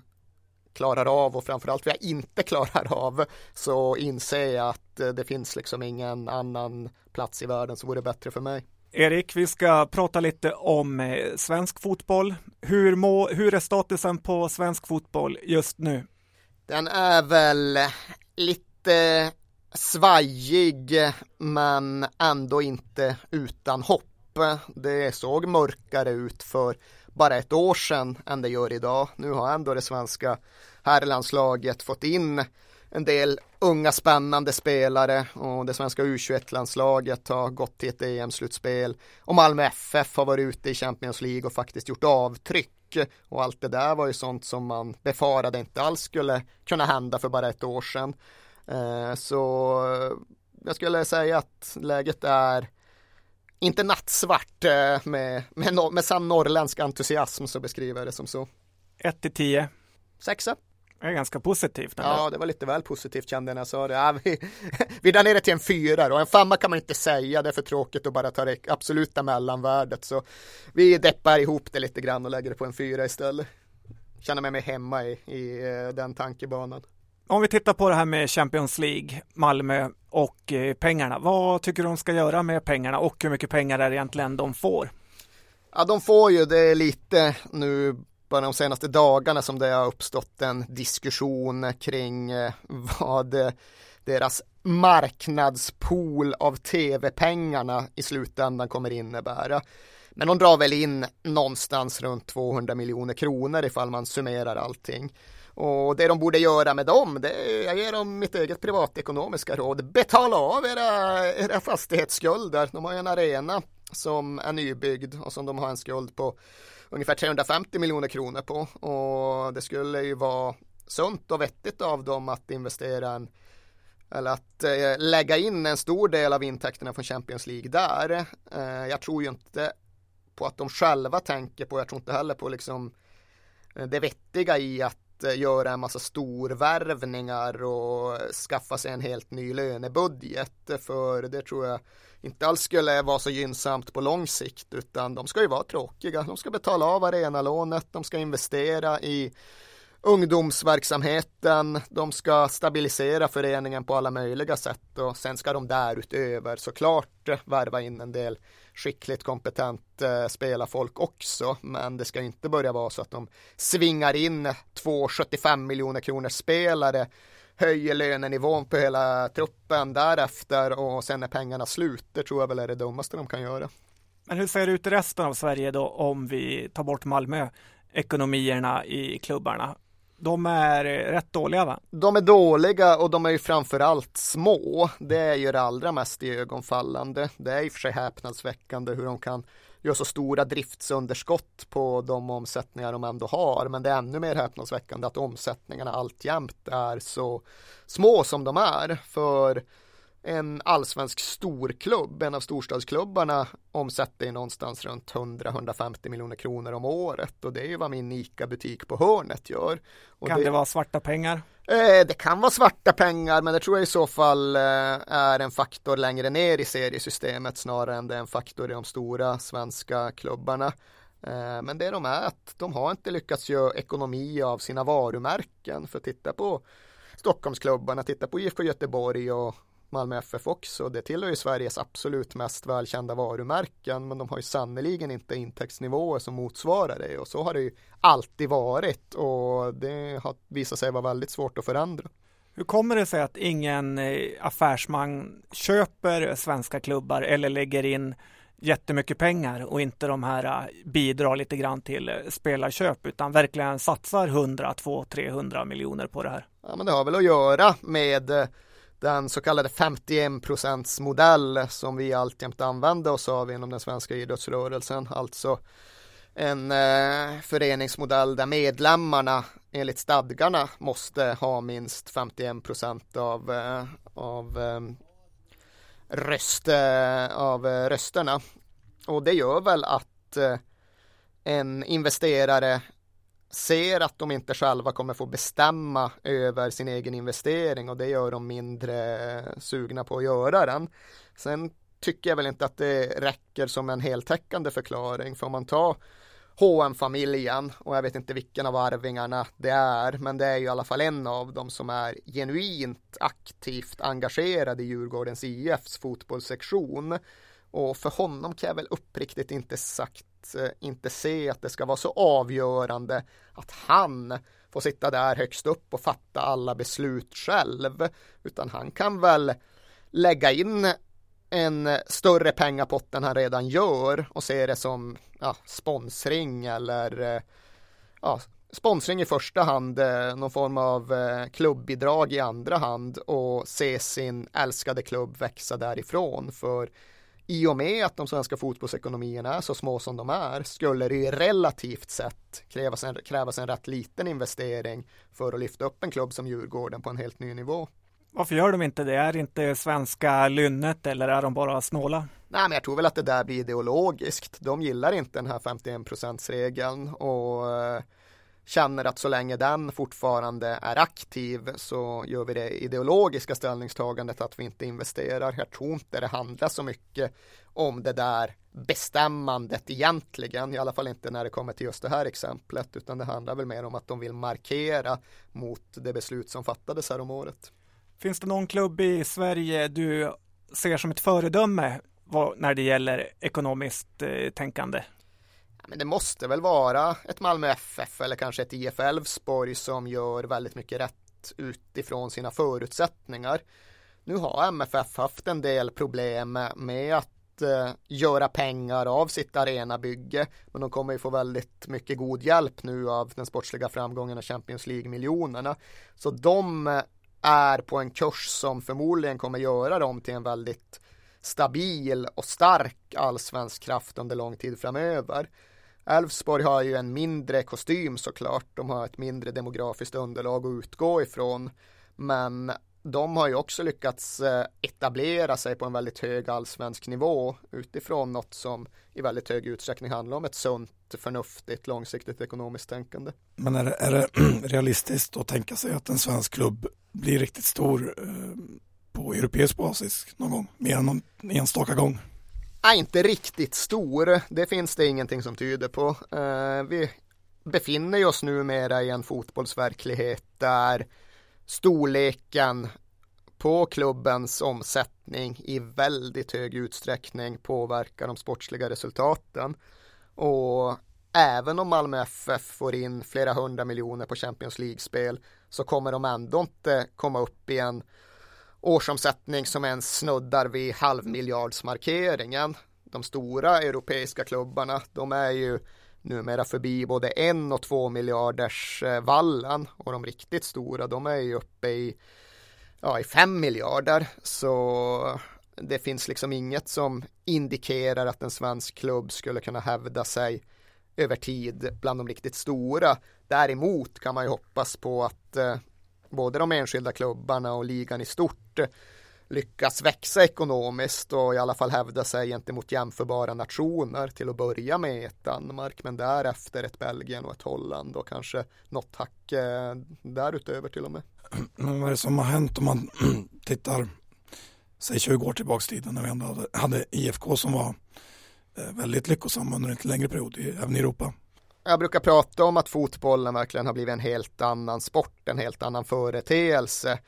[SPEAKER 3] klarar av och framförallt vad jag inte klarar av så inser jag att det finns liksom ingen annan plats i världen som vore bättre för mig.
[SPEAKER 2] Erik, vi ska prata lite om eh, svensk fotboll. Hur, må, hur är statusen på svensk fotboll just nu?
[SPEAKER 3] Den är väl lite svajig men ändå inte utan hopp. Det såg mörkare ut för bara ett år sedan än det gör idag. Nu har ändå det svenska herrlandslaget fått in en del unga spännande spelare och det svenska U21-landslaget har gått till ett EM-slutspel och Malmö FF har varit ute i Champions League och faktiskt gjort avtryck och allt det där var ju sånt som man befarade inte alls skulle kunna hända för bara ett år sedan. Eh, så jag skulle säga att läget är inte nattsvart eh, med, med, med sann norrländsk entusiasm så beskriver jag det som så.
[SPEAKER 2] 1 till 10.
[SPEAKER 3] Sexa.
[SPEAKER 2] Det är ganska positivt.
[SPEAKER 3] Eller? Ja, det var lite väl positivt kände jag när jag sa det. Ja, vi, vi ner det till en fyra och en femma kan man inte säga. Det är för tråkigt att bara ta det absoluta mellanvärdet. Så vi deppar ihop det lite grann och lägger det på en fyra istället. Känner mig mer hemma i, i eh, den tankebanan.
[SPEAKER 2] Om vi tittar på det här med Champions League, Malmö och eh, pengarna. Vad tycker du de ska göra med pengarna och hur mycket pengar är det egentligen de får?
[SPEAKER 3] Ja, de får ju det lite nu bara de senaste dagarna som det har uppstått en diskussion kring eh, vad eh, deras marknadspool av tv-pengarna i slutändan kommer innebära. Men de drar väl in någonstans runt 200 miljoner kronor ifall man summerar allting. Och det de borde göra med dem, det är, jag ger dem mitt eget privatekonomiska råd. Betala av era, era fastighetsskulder. De har ju en arena som är nybyggd och som de har en skuld på ungefär 350 miljoner kronor på och det skulle ju vara sunt och vettigt av dem att investera en eller att eh, lägga in en stor del av intäkterna från Champions League där. Eh, jag tror ju inte på att de själva tänker på, jag tror inte heller på liksom eh, det vettiga i att Eh, göra en massa storvärvningar och skaffa sig en helt ny lönebudget för det tror jag inte alls skulle vara så gynnsamt på lång sikt utan de ska ju vara tråkiga. De ska betala av arenalånet, de ska investera i ungdomsverksamheten, de ska stabilisera föreningen på alla möjliga sätt och sen ska de därutöver såklart värva in en del skickligt kompetent eh, spelarfolk också. Men det ska inte börja vara så att de svingar in två 75 miljoner kronor spelare höjer lönenivån på hela truppen därefter och sen när pengarna slut. Det tror jag väl är det dummaste de kan göra.
[SPEAKER 2] Men hur ser det ut i resten av Sverige då om vi tar bort Malmö? Ekonomierna i klubbarna. De är eh, rätt dåliga va?
[SPEAKER 3] De är dåliga och de är ju framförallt små. Det är ju det allra mest ögonfallande. Det är i och för sig häpnadsväckande hur de kan göra så stora driftsunderskott på de omsättningar de ändå har. Men det är ännu mer häpnadsväckande att omsättningarna alltjämt är så små som de är. För en allsvensk storklubb, en av storstadsklubbarna omsätter ju någonstans runt 100-150 miljoner kronor om året och det är ju vad min ICA-butik på hörnet gör. Och
[SPEAKER 2] kan det, det vara svarta pengar?
[SPEAKER 3] Eh, det kan vara svarta pengar men det tror jag i så fall eh, är en faktor längre ner i seriesystemet snarare än det är en faktor i de stora svenska klubbarna. Eh, men det de är att de har inte lyckats göra ekonomi av sina varumärken för titta på Stockholmsklubbarna, titta på IFK Göteborg och Malmö FF också. Det tillhör ju Sveriges absolut mest välkända varumärken men de har ju sannoliken inte intäktsnivåer som motsvarar det och så har det ju alltid varit och det har visat sig vara väldigt svårt att förändra.
[SPEAKER 2] Hur kommer det sig att ingen eh, affärsman köper svenska klubbar eller lägger in jättemycket pengar och inte de här eh, bidrar lite grann till eh, spelarköp utan verkligen satsar 100, 200, 300 miljoner på det här?
[SPEAKER 3] Ja, men det har väl att göra med den så kallade 51 modell som vi alltjämt använder oss av inom den svenska idrottsrörelsen. Alltså en eh, föreningsmodell där medlemmarna enligt stadgarna måste ha minst 51 av, eh, av, eh, röst, eh, av eh, rösterna. Och det gör väl att eh, en investerare ser att de inte själva kommer få bestämma över sin egen investering och det gör de mindre eh, sugna på att göra den. Sen tycker jag väl inte att det räcker som en heltäckande förklaring för om man tar hm familjen och jag vet inte vilken av arvingarna det är men det är ju i alla fall en av dem som är genuint aktivt engagerad i Djurgårdens IFs fotbollssektion och för honom kan jag väl uppriktigt inte sagt Eh, inte se att det ska vara så avgörande att han får sitta där högst upp och fatta alla beslut själv. Utan han kan väl lägga in en större pengapott än han redan gör och se det som ja, sponsring eller eh, ja, sponsring i första hand, eh, någon form av klubbidrag i andra hand och se sin älskade klubb växa därifrån. För i och med att de svenska fotbollsekonomierna är så små som de är skulle det relativt sett krävas en, krävas en rätt liten investering för att lyfta upp en klubb som Djurgården på en helt ny nivå.
[SPEAKER 2] Varför gör de inte det? Är inte svenska lynnet eller är de bara snåla?
[SPEAKER 3] Nej, men jag tror väl att det där blir ideologiskt. De gillar inte den här 51 regeln och eh, känner att så länge den fortfarande är aktiv så gör vi det ideologiska ställningstagandet att vi inte investerar. Jag tror inte det handlar så mycket om det där bestämmandet egentligen, i alla fall inte när det kommer till just det här exemplet, utan det handlar väl mer om att de vill markera mot det beslut som fattades här om året.
[SPEAKER 2] Finns det någon klubb i Sverige du ser som ett föredöme när det gäller ekonomiskt eh, tänkande?
[SPEAKER 3] Men det måste väl vara ett Malmö FF eller kanske ett IF Elfsborg som gör väldigt mycket rätt utifrån sina förutsättningar. Nu har MFF haft en del problem med att eh, göra pengar av sitt arenabygge. Men de kommer ju få väldigt mycket god hjälp nu av den sportsliga framgången och Champions League-miljonerna. Så de eh, är på en kurs som förmodligen kommer göra dem till en väldigt stabil och stark allsvensk kraft under lång tid framöver. Elfsborg har ju en mindre kostym såklart. De har ett mindre demografiskt underlag att utgå ifrån. Men de har ju också lyckats eh, etablera sig på en väldigt hög allsvensk nivå utifrån något som i väldigt hög utsträckning handlar om ett sunt, förnuftigt, långsiktigt ekonomiskt tänkande.
[SPEAKER 4] Men är det, är det realistiskt att tänka sig att en svensk klubb blir riktigt stor eh, på europeisk basis någon gång, mer än någon enstaka gång?
[SPEAKER 3] Är inte riktigt stor. Det finns det ingenting som tyder på. Eh, vi befinner oss numera i en fotbollsverklighet där storleken på klubbens omsättning i väldigt hög utsträckning påverkar de sportsliga resultaten. Och även om Malmö FF får in flera hundra miljoner på Champions League-spel så kommer de ändå inte komma upp i en årsomsättning som ens snuddar vid halvmiljardsmarkeringen. De stora europeiska klubbarna, de är ju numera förbi både en och två miljarders eh, vallen och de riktigt stora, de är ju uppe i, ja, i fem miljarder. Så det finns liksom inget som indikerar att en svensk klubb skulle kunna hävda sig över tid bland de riktigt stora. Däremot kan man ju hoppas på att eh, både de enskilda klubbarna och ligan i stort lyckas växa ekonomiskt och i alla fall hävda sig gentemot jämförbara nationer till att börja med ett Danmark men därefter ett Belgien och ett Holland och kanske något hack eh, därutöver till och med.
[SPEAKER 4] Men vad är det som har hänt om man tittar säg 20 år tillbaks tiden när vi ändå hade, hade IFK som var eh, väldigt lyckosamma under en lite längre period även i Europa.
[SPEAKER 3] Jag brukar prata om att fotbollen verkligen har blivit en helt annan sport, en helt annan företeelse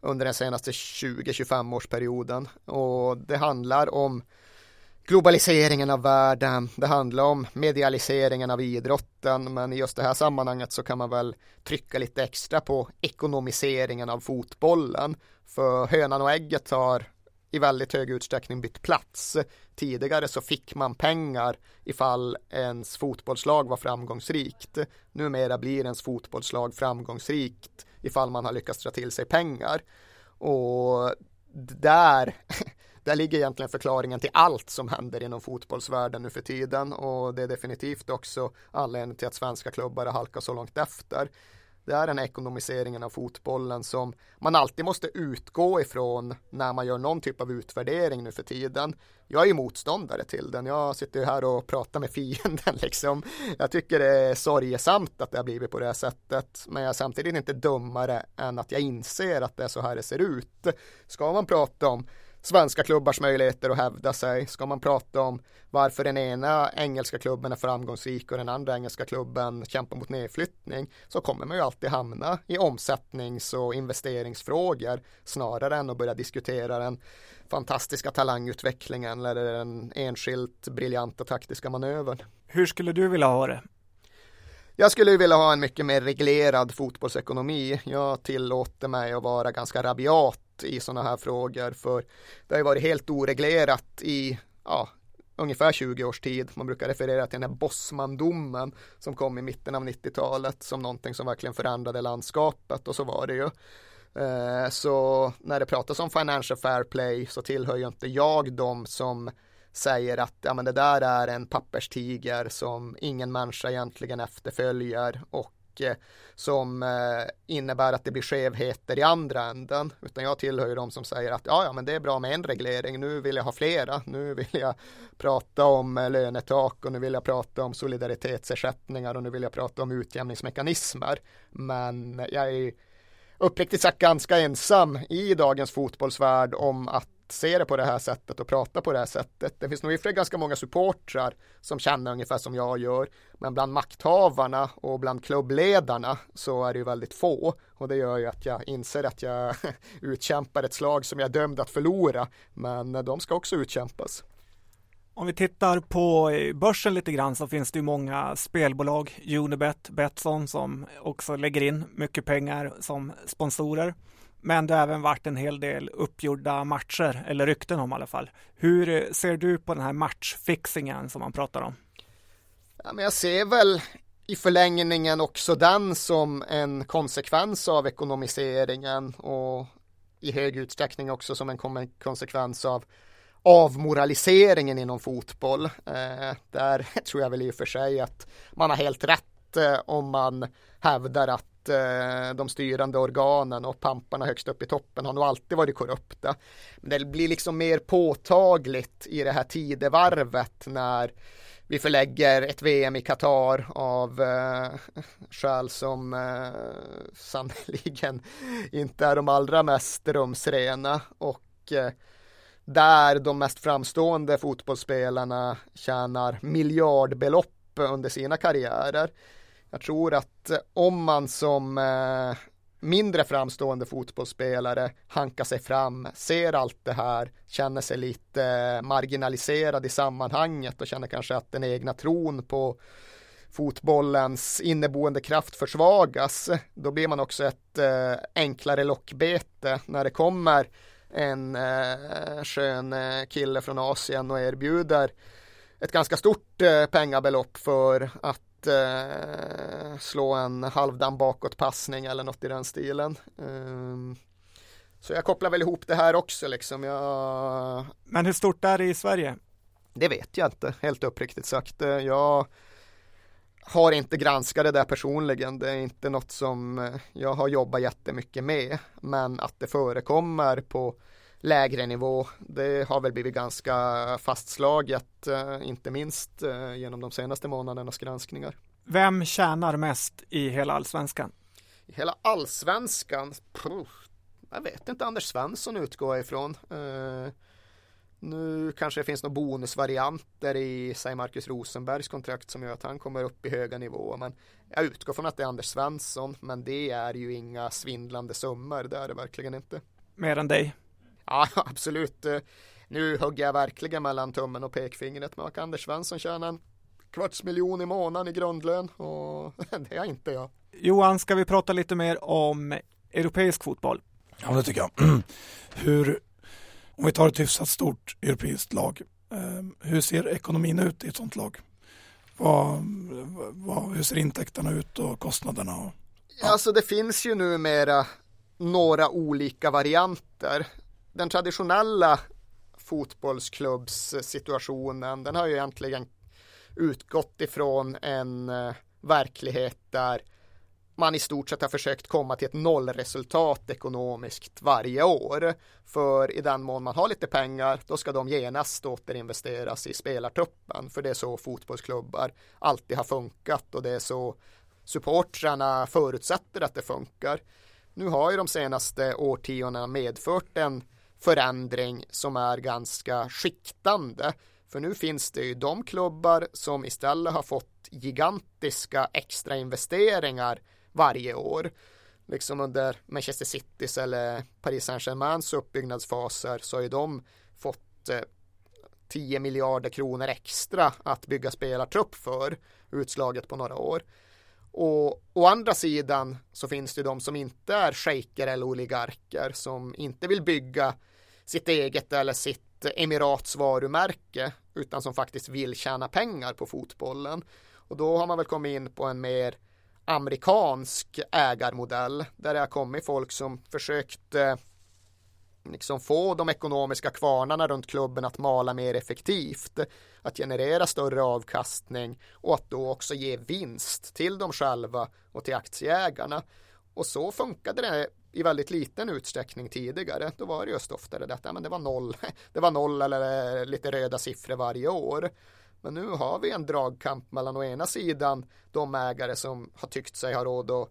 [SPEAKER 3] under den senaste 20-25 årsperioden och det handlar om globaliseringen av världen, det handlar om medialiseringen av idrotten men i just det här sammanhanget så kan man väl trycka lite extra på ekonomiseringen av fotbollen för hönan och ägget har i väldigt hög utsträckning bytt plats. Tidigare så fick man pengar ifall ens fotbollslag var framgångsrikt. Numera blir ens fotbollslag framgångsrikt ifall man har lyckats dra till sig pengar. Och där, där ligger egentligen förklaringen till allt som händer inom fotbollsvärlden nu för tiden och det är definitivt också anledningen till att svenska klubbar har halkat så långt efter. Det är den ekonomiseringen av fotbollen som man alltid måste utgå ifrån när man gör någon typ av utvärdering nu för tiden. Jag är ju motståndare till den. Jag sitter ju här och pratar med fienden liksom. Jag tycker det är sorgesamt att det har blivit på det här sättet. Men jag är samtidigt inte dummare än att jag inser att det är så här det ser ut. Ska man prata om svenska klubbars möjligheter att hävda sig? Ska man prata om varför den ena engelska klubben är framgångsrik och den andra engelska klubben kämpar mot nedflyttning så kommer man ju alltid hamna i omsättnings och investeringsfrågor snarare än att börja diskutera den fantastiska talangutvecklingen eller den enskilt briljanta taktiska manövern.
[SPEAKER 2] Hur skulle du vilja ha det?
[SPEAKER 3] Jag skulle vilja ha en mycket mer reglerad fotbollsekonomi. Jag tillåter mig att vara ganska rabiat i sådana här frågor för det har ju varit helt oreglerat i ja, ungefär 20 års tid. Man brukar referera till den här Bosmandomen som kom i mitten av 90-talet som någonting som verkligen förändrade landskapet och så var det ju. Eh, så när det pratas om financial fair play så tillhör ju inte jag de som säger att ja, men det där är en papperstiger som ingen människa egentligen efterföljer och Eh, som innebär att det blir skevheter i andra änden. Utan jag tillhör ju de som säger att ja, ja, men det är bra med en reglering. Nu vill jag ha flera. Nu vill jag prata om eh, lönetak och nu vill jag prata om solidaritetsersättningar och nu vill jag prata om utjämningsmekanismer. Men jag är uppriktigt sagt ganska ensam i dagens fotbollsvärld om att se det på det här sättet och prata på det här sättet. Det finns nog i och för sig ganska många supportrar som känner ungefär som jag gör. Men bland makthavarna och bland klubbledarna så är det ju väldigt få. Och det gör ju att jag inser att jag utkämpar ett slag som jag är dömd att förlora. Men de ska också utkämpas.
[SPEAKER 2] Om vi tittar på eh, börsen lite grann så finns det ju många spelbolag, Unibet, Betsson som också lägger in mycket pengar som sponsorer. Men det har även varit en hel del uppgjorda matcher, eller rykten om i alla fall. Hur ser du på den här matchfixingen som man pratar om?
[SPEAKER 3] Ja, men jag ser väl i förlängningen också den som en konsekvens av ekonomiseringen och i hög utsträckning också som en konsekvens av avmoraliseringen inom fotboll. Eh, där tror jag väl i och för sig att man har helt rätt eh, om man hävdar att Eh, de styrande organen och pamparna högst upp i toppen har nog alltid varit korrupta. Men det blir liksom mer påtagligt i det här tidevarvet när vi förlägger ett VM i Qatar av eh, skäl som eh, sannoliken inte är de allra mest rumsrena och eh, där de mest framstående fotbollsspelarna tjänar miljardbelopp under sina karriärer. Jag tror att eh, om man som eh, mindre framstående fotbollsspelare hankar sig fram, ser allt det här, känner sig lite eh, marginaliserad i sammanhanget och känner kanske att den egna tron på fotbollens inneboende kraft försvagas, då blir man också ett eh, enklare lockbete när det kommer en eh, skön eh, kille från Asien och erbjuder ett ganska stort eh, pengabelopp för att eh, slå en halvdan bakåtpassning eller något i den stilen. Um, så jag kopplar väl ihop det här också liksom. Jag...
[SPEAKER 2] Men hur stort är det i Sverige?
[SPEAKER 3] Det vet jag inte, helt uppriktigt sagt. Jag har inte granskat det där personligen. Det är inte något som eh, jag har jobbat jättemycket med. Men att det förekommer på lägre nivå, det har väl blivit ganska fastslaget, eh, inte minst eh, genom de senaste månadernas granskningar.
[SPEAKER 2] Vem tjänar mest i hela allsvenskan?
[SPEAKER 3] I hela allsvenskan? jag vet inte, Anders Svensson utgår ifrån. Nu kanske det finns några bonusvarianter i, säg Marcus Rosenbergs kontrakt som gör att han kommer upp i höga nivåer. Men jag utgår från att det är Anders Svensson, men det är ju inga svindlande summor, det är det verkligen inte.
[SPEAKER 2] Mer än dig?
[SPEAKER 3] Ja, absolut. Nu hugger jag verkligen mellan tummen och pekfingret, men Anders Svensson tjänar en kvarts miljon i månaden i grundlön och det är inte jag.
[SPEAKER 2] Johan, ska vi prata lite mer om europeisk fotboll?
[SPEAKER 4] Ja, det tycker jag. Hur om vi tar ett hyfsat stort europeiskt lag, ehm, hur ser ekonomin ut i ett sådant lag? Vad, vad, hur ser intäkterna ut och kostnaderna? Och,
[SPEAKER 3] ja. Alltså det finns ju numera några olika varianter. Den traditionella fotbollsklubbssituationen, den har ju egentligen utgått ifrån en eh, verklighet där man i stort sett har försökt komma till ett nollresultat ekonomiskt varje år. För i den mån man har lite pengar, då ska de genast återinvesteras i spelartruppen. För det är så fotbollsklubbar alltid har funkat och det är så supportrarna förutsätter att det funkar. Nu har ju de senaste årtiondena medfört en förändring som är ganska skiktande. För nu finns det ju de klubbar som istället har fått gigantiska extra investeringar varje år. Liksom under Manchester Citys eller Paris Saint-Germains uppbyggnadsfaser så har ju de fått eh, 10 miljarder kronor extra att bygga spelartrupp för utslaget på några år. Och å andra sidan så finns det de som inte är shejker eller oligarker som inte vill bygga sitt eget eller sitt emirats varumärke utan som faktiskt vill tjäna pengar på fotbollen. Och då har man väl kommit in på en mer amerikansk ägarmodell där det har kommit folk som försökt liksom få de ekonomiska kvarnarna runt klubben att mala mer effektivt, att generera större avkastning och att då också ge vinst till dem själva och till aktieägarna. Och så funkade det i väldigt liten utsträckning tidigare. Då var det just oftare detta, men det var noll, det var noll eller eh, lite röda siffror varje år. Men nu har vi en dragkamp mellan å ena sidan de ägare som har tyckt sig ha råd att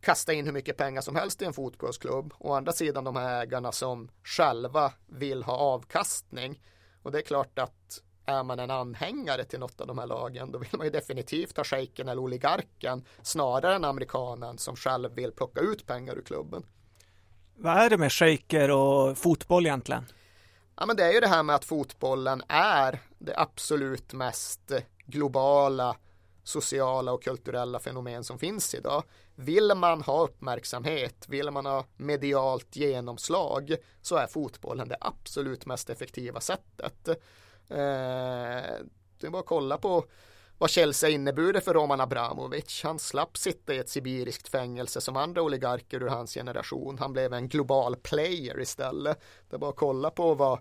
[SPEAKER 3] kasta in hur mycket pengar som helst i en fotbollsklubb. Å andra sidan de här ägarna som själva vill ha avkastning. Och det är klart att är man en anhängare till något av de här lagen då vill man ju definitivt ha shejken eller oligarken snarare än amerikanen som själv vill plocka ut pengar ur klubben.
[SPEAKER 2] Vad är det med shejker och fotboll egentligen?
[SPEAKER 3] Ja, men det är ju det här med att fotbollen är det absolut mest globala sociala och kulturella fenomen som finns idag. Vill man ha uppmärksamhet, vill man ha medialt genomslag så är fotbollen det absolut mest effektiva sättet. Eh, det är bara att kolla på vad Chelsea inneburit för Roman Abramovic. Han slapp sitta i ett sibiriskt fängelse som andra oligarker ur hans generation. Han blev en global player istället. Det är bara att kolla på vad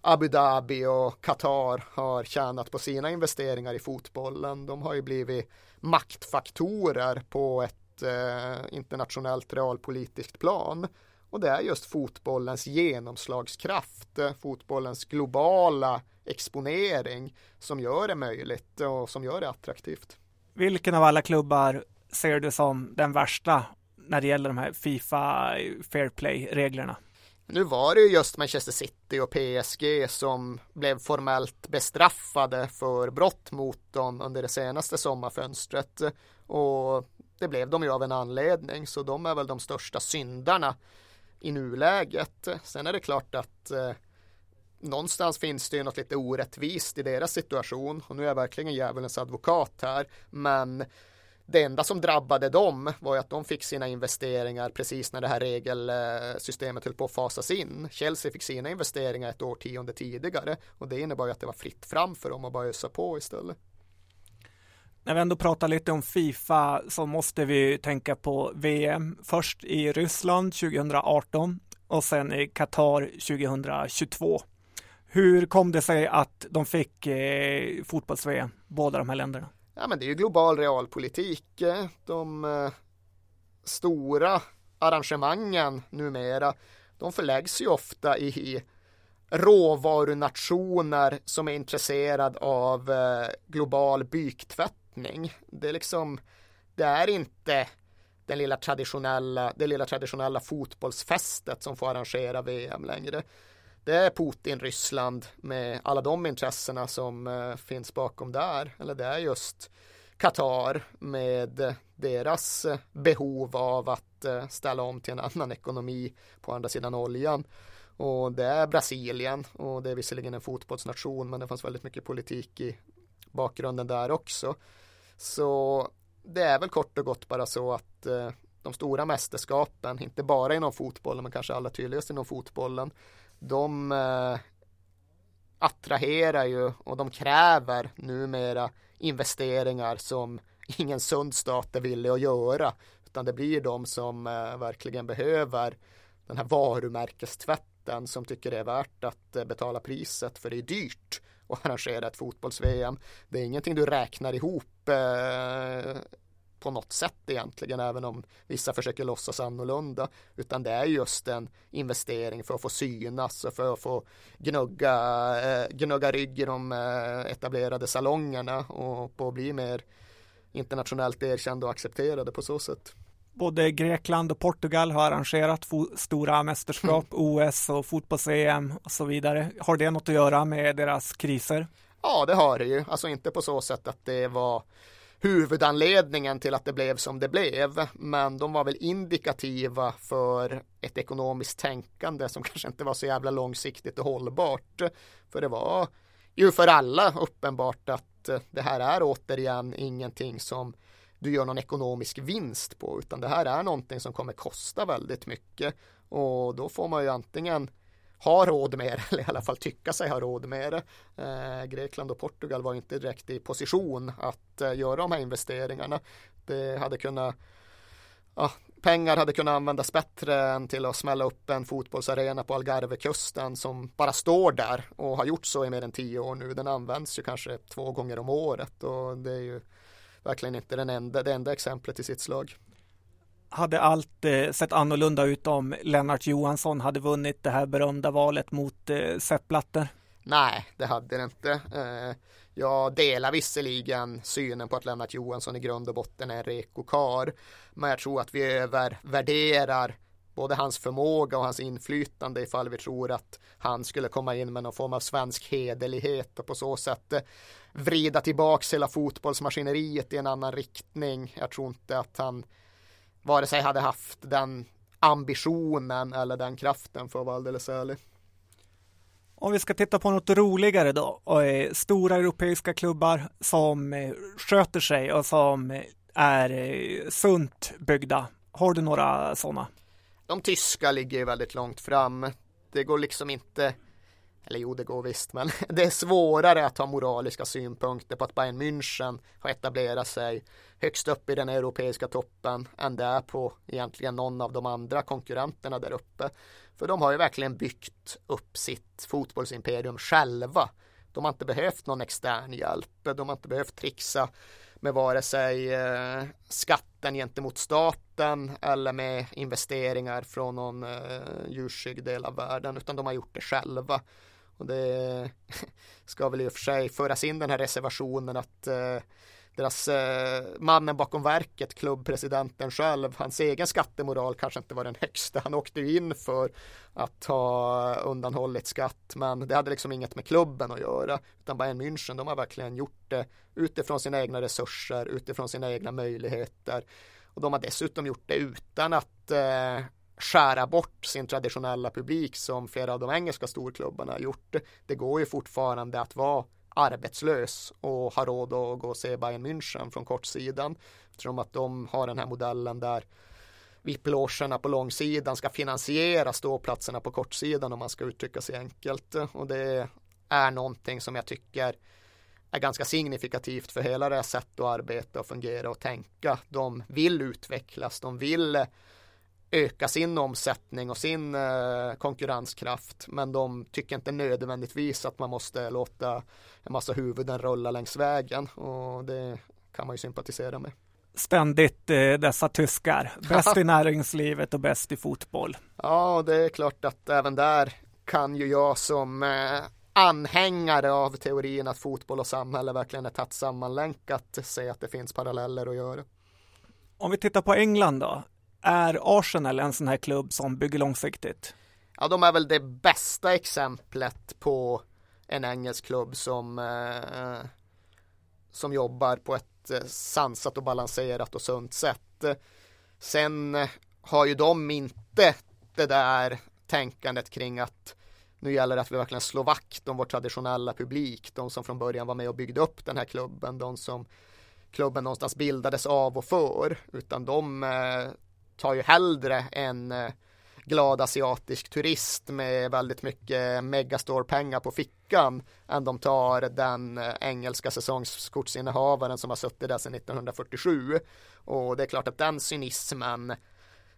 [SPEAKER 3] Abu Dhabi och Qatar har tjänat på sina investeringar i fotbollen. De har ju blivit maktfaktorer på ett eh, internationellt realpolitiskt plan. Och det är just fotbollens genomslagskraft, fotbollens globala exponering som gör det möjligt och som gör det attraktivt.
[SPEAKER 2] Vilken av alla klubbar ser du som den värsta när det gäller de här Fifa Fair Play-reglerna?
[SPEAKER 3] Nu var det ju just Manchester City och PSG som blev formellt bestraffade för brott mot dem under det senaste sommarfönstret och det blev de ju av en anledning, så de är väl de största syndarna i nuläget. Sen är det klart att eh, någonstans finns det ju något lite orättvist i deras situation och nu är jag verkligen djävulens advokat här, men det enda som drabbade dem var ju att de fick sina investeringar precis när det här regelsystemet höll på att fasas in. Chelsea fick sina investeringar ett årtionde tidigare och det innebar ju att det var fritt fram för dem att bara ösa på istället.
[SPEAKER 2] När vi ändå pratar lite om Fifa så måste vi tänka på VM. Först i Ryssland 2018 och sen i Qatar 2022. Hur kom det sig att de fick eh, fotbolls-VM, båda de här länderna?
[SPEAKER 3] Ja, men det är ju global realpolitik. Eh, de eh, stora arrangemangen numera, de förläggs ju ofta i råvarunationer som är intresserade av eh, global byktvättning. Det är liksom, det är inte den lilla traditionella, det lilla traditionella fotbollsfästet som får arrangera VM längre. Det är Putin, Ryssland med alla de intressena som eh, finns bakom där. Eller det är just Qatar med deras eh, behov av att eh, ställa om till en annan ekonomi på andra sidan oljan. Och det är Brasilien och det är visserligen en fotbollsnation men det fanns väldigt mycket politik i bakgrunden där också. Så det är väl kort och gott bara så att eh, de stora mästerskapen, inte bara inom fotbollen men kanske allra tydligast inom fotbollen, de eh, attraherar ju och de kräver numera investeringar som ingen sund stat är villig att göra. Utan det blir de som eh, verkligen behöver den här varumärkestvätten som tycker det är värt att eh, betala priset för det är dyrt och arrangera ett fotbolls-VM. Det är ingenting du räknar ihop eh, på något sätt egentligen, även om vissa försöker låtsas annorlunda, utan det är just en investering för att få synas och för att få gnugga, eh, gnugga rygg i de eh, etablerade salongerna och på att bli mer internationellt erkända och accepterade på så sätt.
[SPEAKER 2] Både Grekland och Portugal har arrangerat stora mästerskap, mm. OS och fotbolls-EM och så vidare. Har det något att göra med deras kriser?
[SPEAKER 3] Ja, det har det ju. Alltså inte på så sätt att det var huvudanledningen till att det blev som det blev. Men de var väl indikativa för ett ekonomiskt tänkande som kanske inte var så jävla långsiktigt och hållbart. För det var ju för alla uppenbart att det här är återigen ingenting som du gör någon ekonomisk vinst på utan det här är någonting som kommer kosta väldigt mycket och då får man ju antingen ha råd med det, eller i alla fall tycka sig ha råd med det. Eh, Grekland och Portugal var inte direkt i position att eh, göra de här investeringarna. Det hade kunnat ja, pengar hade kunnat användas bättre än till att smälla upp en fotbollsarena på Algarvekusten som bara står där och har gjort så i mer än tio år nu. Den används ju kanske två gånger om året och det är ju verkligen inte den enda, det enda exemplet i sitt slag
[SPEAKER 2] hade allt eh, sett annorlunda ut om Lennart Johansson hade vunnit det här berömda valet mot eh, Sepp Blatter?
[SPEAKER 3] Nej, det hade det inte. Eh, jag delar visserligen synen på att Lennart Johansson i grund och botten är en reko kar, men jag tror att vi övervärderar både hans förmåga och hans inflytande ifall vi tror att han skulle komma in med någon form av svensk hederlighet och på så sätt eh, vrida tillbaks hela fotbollsmaskineriet i en annan riktning. Jag tror inte att han vare sig hade haft den ambitionen eller den kraften för att vara alldeles ärlig.
[SPEAKER 2] Om vi ska titta på något roligare då, eh, stora europeiska klubbar som eh, sköter sig och som är sunt byggda. Har du några sådana?
[SPEAKER 3] De tyska ligger väldigt långt fram. Det går liksom inte eller jo, det går visst, men det är svårare att ha moraliska synpunkter på att Bayern München har etablerat sig högst upp i den europeiska toppen än det är på egentligen någon av de andra konkurrenterna där uppe. För de har ju verkligen byggt upp sitt fotbollsimperium själva. De har inte behövt någon extern hjälp. De har inte behövt trixa med vare sig eh, skatten gentemot staten eller med investeringar från någon eh, djurskygg del av världen utan de har gjort det själva. Och det ska väl i och för sig föras in den här reservationen att eh, deras eh, mannen bakom verket, klubbpresidenten själv, hans egen skattemoral kanske inte var den högsta. Han åkte ju in för att ha undanhållit skatt, men det hade liksom inget med klubben att göra, utan Bayern München, de har verkligen gjort det utifrån sina egna resurser, utifrån sina egna möjligheter Och de har dessutom gjort det utan att eh, skära bort sin traditionella publik som flera av de engelska storklubbarna har gjort. Det går ju fortfarande att vara arbetslös och har råd att gå och se Bayern München från kortsidan. Eftersom att de har den här modellen där VIP-logerna på långsidan ska finansiera ståplatserna på kortsidan om man ska uttrycka sig enkelt. Och det är någonting som jag tycker är ganska signifikativt för hela det här sättet att arbeta och fungera och tänka. De vill utvecklas, de vill öka sin omsättning och sin eh, konkurrenskraft men de tycker inte nödvändigtvis att man måste låta en massa huvuden rulla längs vägen och det kan man ju sympatisera med.
[SPEAKER 2] Ständigt eh, dessa tyskar, bäst i näringslivet och bäst i fotboll.
[SPEAKER 3] Ja, det är klart att även där kan ju jag som eh, anhängare av teorin att fotboll och samhälle verkligen är tätt sammanlänkat se att det finns paralleller att göra.
[SPEAKER 2] Om vi tittar på England då, är Arsenal en sån här klubb som bygger långsiktigt?
[SPEAKER 3] Ja, de är väl det bästa exemplet på en engelsk klubb som, eh, som jobbar på ett eh, sansat och balanserat och sunt sätt. Sen har ju de inte det där tänkandet kring att nu gäller det att vi verkligen slår vakt om vår traditionella publik, de som från början var med och byggde upp den här klubben, de som klubben någonstans bildades av och för, utan de eh, tar ju hellre en eh, glad asiatisk turist med väldigt mycket megastore-pengar på fickan än de tar den eh, engelska säsongskortsinnehavaren som har suttit där sedan 1947. Och det är klart att den cynismen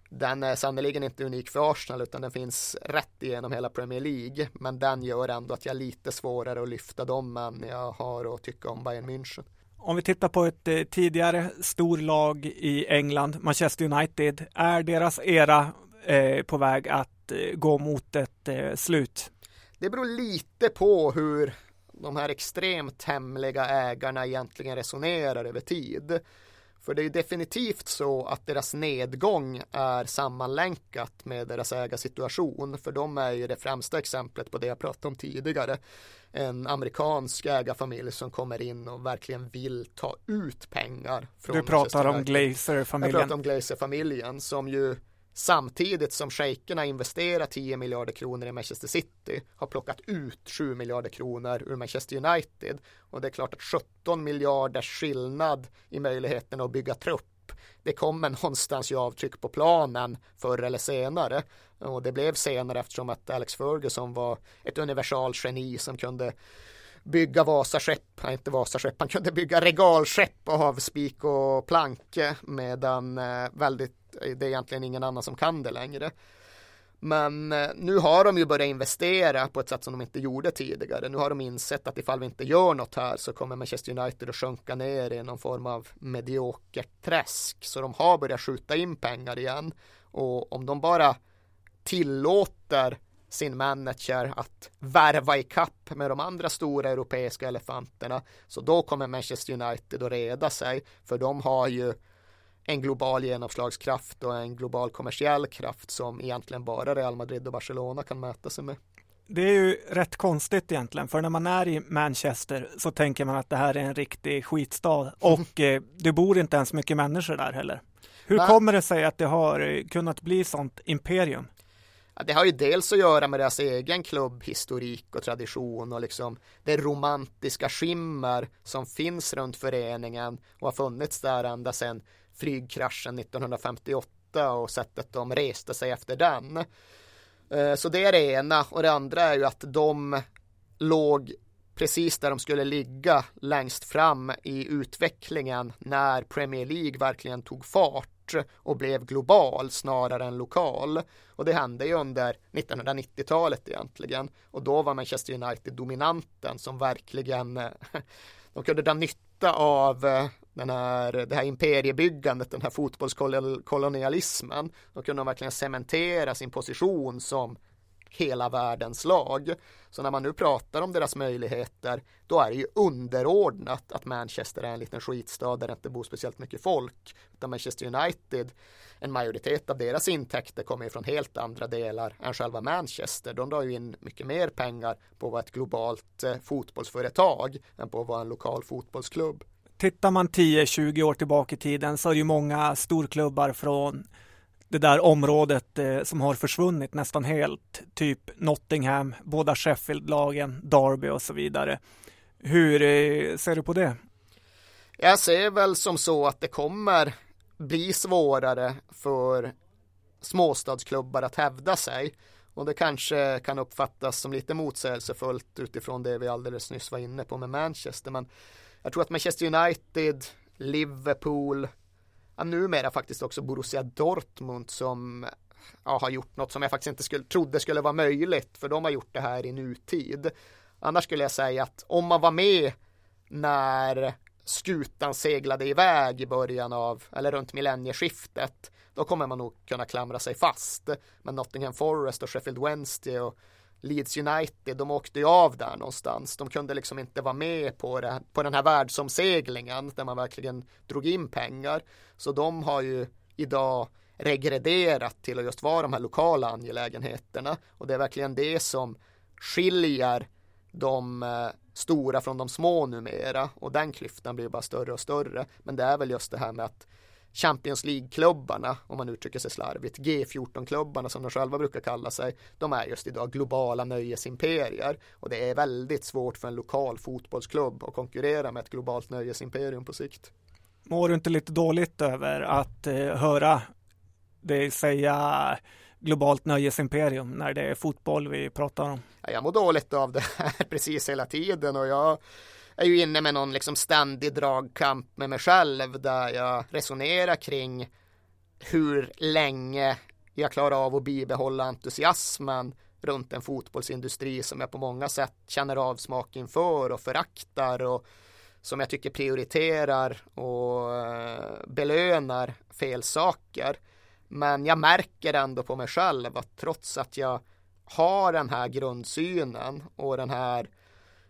[SPEAKER 3] den är sannerligen inte unik för Arsenal utan den finns rätt igenom hela Premier League men den gör ändå att jag är lite svårare att lyfta dem än jag har att tycka om Bayern München.
[SPEAKER 2] Om vi tittar på ett eh, tidigare storlag i England, Manchester United, är deras era eh, på väg att eh, gå mot ett eh, slut?
[SPEAKER 3] Det beror lite på hur de här extremt hemliga ägarna egentligen resonerar över tid. För det är definitivt så att deras nedgång är sammanlänkat med deras ägarsituation. För de är ju det främsta exemplet på det jag pratade om tidigare. En amerikansk ägarfamilj som kommer in och verkligen vill ta ut pengar.
[SPEAKER 2] Från du pratar om Glazer-familjen.
[SPEAKER 3] Jag pratar om Glazer-familjen som ju Samtidigt som shejkerna investerar 10 miljarder kronor i Manchester City har plockat ut 7 miljarder kronor ur Manchester United. Och det är klart att 17 miljarder skillnad i möjligheten att bygga trupp det kommer någonstans ju avtryck på planen förr eller senare. Och det blev senare eftersom att Alex Ferguson var ett universalgeni som kunde bygga Vasaskepp, nej inte Vasaskepp, han kunde bygga regalskepp av spik och plank medan eh, väldigt det är egentligen ingen annan som kan det längre. Men eh, nu har de ju börjat investera på ett sätt som de inte gjorde tidigare. Nu har de insett att ifall vi inte gör något här så kommer Manchester United att sjunka ner i någon form av mediokert träsk. Så de har börjat skjuta in pengar igen. Och om de bara tillåter sin manager att värva i kapp med de andra stora europeiska elefanterna så då kommer Manchester United att reda sig för de har ju en global genomslagskraft och en global kommersiell kraft som egentligen bara Real Madrid och Barcelona kan mäta sig med.
[SPEAKER 2] Det är ju rätt konstigt egentligen, för när man är i Manchester så tänker man att det här är en riktig skitstad och eh, det bor inte ens mycket människor där heller. Hur Nej. kommer det sig att det har eh, kunnat bli sånt imperium?
[SPEAKER 3] Ja, det har ju dels att göra med deras egen klubbhistorik och tradition och liksom det romantiska skimmer som finns runt föreningen och har funnits där ända sedan flygkraschen 1958 och sättet de reste sig efter den. Eh, så det är det ena och det andra är ju att de låg precis där de skulle ligga längst fram i utvecklingen när Premier League verkligen tog fart och blev global snarare än lokal. Och det hände ju under 1990-talet egentligen. Och då var Manchester United dominanten som verkligen de kunde dra nytta av eh, den här, det här imperiebyggandet, den här fotbollskolonialismen. Då kunde de verkligen cementera sin position som hela världens lag. Så när man nu pratar om deras möjligheter, då är det ju underordnat att Manchester är en liten skitstad där det inte bor speciellt mycket folk. Utan Manchester United, en majoritet av deras intäkter kommer ju från helt andra delar än själva Manchester. De drar ju in mycket mer pengar på att vara ett globalt eh, fotbollsföretag än på att vara en lokal fotbollsklubb
[SPEAKER 2] tittar man 10-20 år tillbaka i tiden så är det ju många storklubbar från det där området eh, som har försvunnit nästan helt. Typ Nottingham, båda Sheffield-lagen, Derby och så vidare. Hur eh, ser du på det?
[SPEAKER 3] Jag ser väl som så att det kommer bli svårare för småstadsklubbar att hävda sig. Och det kanske kan uppfattas som lite motsägelsefullt utifrån det vi alldeles nyss var inne på med Manchester. Men jag tror att Manchester United, Liverpool, ja, numera faktiskt också Borussia Dortmund som ja, har gjort något som jag faktiskt inte skulle, trodde skulle vara möjligt. För de har gjort det här i nutid. Annars skulle jag säga att om man var med när skutan seglade iväg i början av, eller runt millennieskiftet, då kommer man nog kunna klamra sig fast. Men Nottingham Forest och Sheffield Wednesday och Leeds United, de åkte ju av där någonstans. De kunde liksom inte vara med på, det, på den här världsomseglingen där man verkligen drog in pengar. Så de har ju idag regrederat till att just vara de här lokala angelägenheterna. Och det är verkligen det som skiljer de eh, stora från de små numera och den klyftan blir bara större och större. Men det är väl just det här med att Champions League-klubbarna, om man uttrycker sig slarvigt, G14-klubbarna som de själva brukar kalla sig, de är just idag globala nöjesimperier och det är väldigt svårt för en lokal fotbollsklubb att konkurrera med ett globalt nöjesimperium på sikt.
[SPEAKER 2] Mår du inte lite dåligt över att eh, höra dig säga globalt nöjesimperium när det är fotboll vi pratar om?
[SPEAKER 3] Ja, jag mår dåligt av det här precis hela tiden och jag är ju inne med någon liksom ständig dragkamp med mig själv där jag resonerar kring hur länge jag klarar av att bibehålla entusiasmen runt en fotbollsindustri som jag på många sätt känner avsmak inför och föraktar och som jag tycker prioriterar och eh, belönar fel saker. Men jag märker ändå på mig själv att trots att jag har den här grundsynen och den här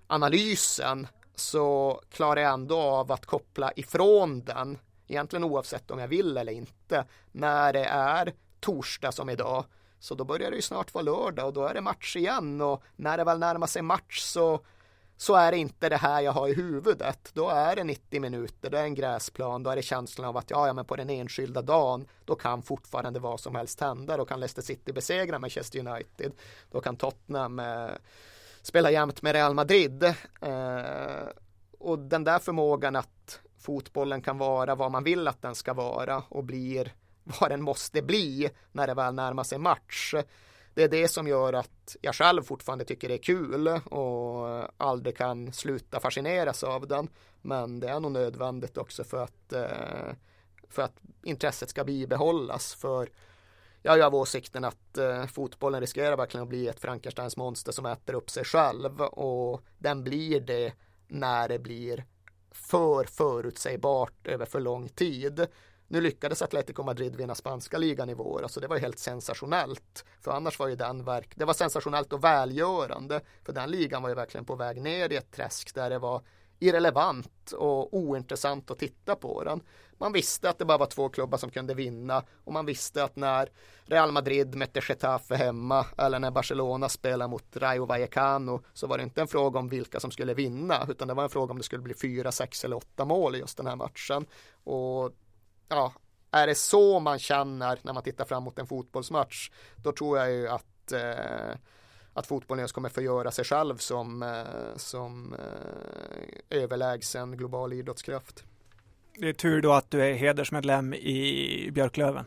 [SPEAKER 3] analysen så klarar jag ändå av att koppla ifrån den, egentligen oavsett om jag vill eller inte, när det är torsdag som idag. Så då börjar det ju snart vara lördag och då är det match igen och när det väl närmar sig match så så är det inte det här jag har i huvudet. Då är det 90 minuter, då är det en gräsplan, då är det känslan av att ja, ja, men på den enskilda dagen, då kan fortfarande vad som helst hända. Då kan Leicester City besegra Manchester United. Då kan Tottenham eh, spela jämt med Real Madrid. Eh, och den där förmågan att fotbollen kan vara vad man vill att den ska vara och blir vad den måste bli när det väl närmar sig match. Det är det som gör att jag själv fortfarande tycker det är kul och aldrig kan sluta fascineras av den. Men det är nog nödvändigt också för att, eh, för att intresset ska bibehållas. För jag är av åsikten att eh, fotbollen riskerar verkligen att bli ett Frankensteins monster som äter upp sig själv och den blir det när det blir för förutsägbart över för lång tid. Nu lyckades Atletico Madrid vinna spanska ligan i vår, alltså det var helt sensationellt. För annars var ju den verk, det var sensationellt och välgörande. För den ligan var ju verkligen på väg ner i ett träsk där det var irrelevant och ointressant att titta på den. Man visste att det bara var två klubbar som kunde vinna och man visste att när Real Madrid mötte Getafe hemma eller när Barcelona spelade mot Rayo Vallecano så var det inte en fråga om vilka som skulle vinna utan det var en fråga om det skulle bli fyra, sex eller åtta mål i just den här matchen. Och ja, är det så man känner när man tittar fram mot en fotbollsmatch då tror jag ju att eh, att fotbollen just kommer förgöra sig själv som, eh, som eh, överlägsen global idrottskraft.
[SPEAKER 2] Det är tur då att du är hedersmedlem i Björklöven.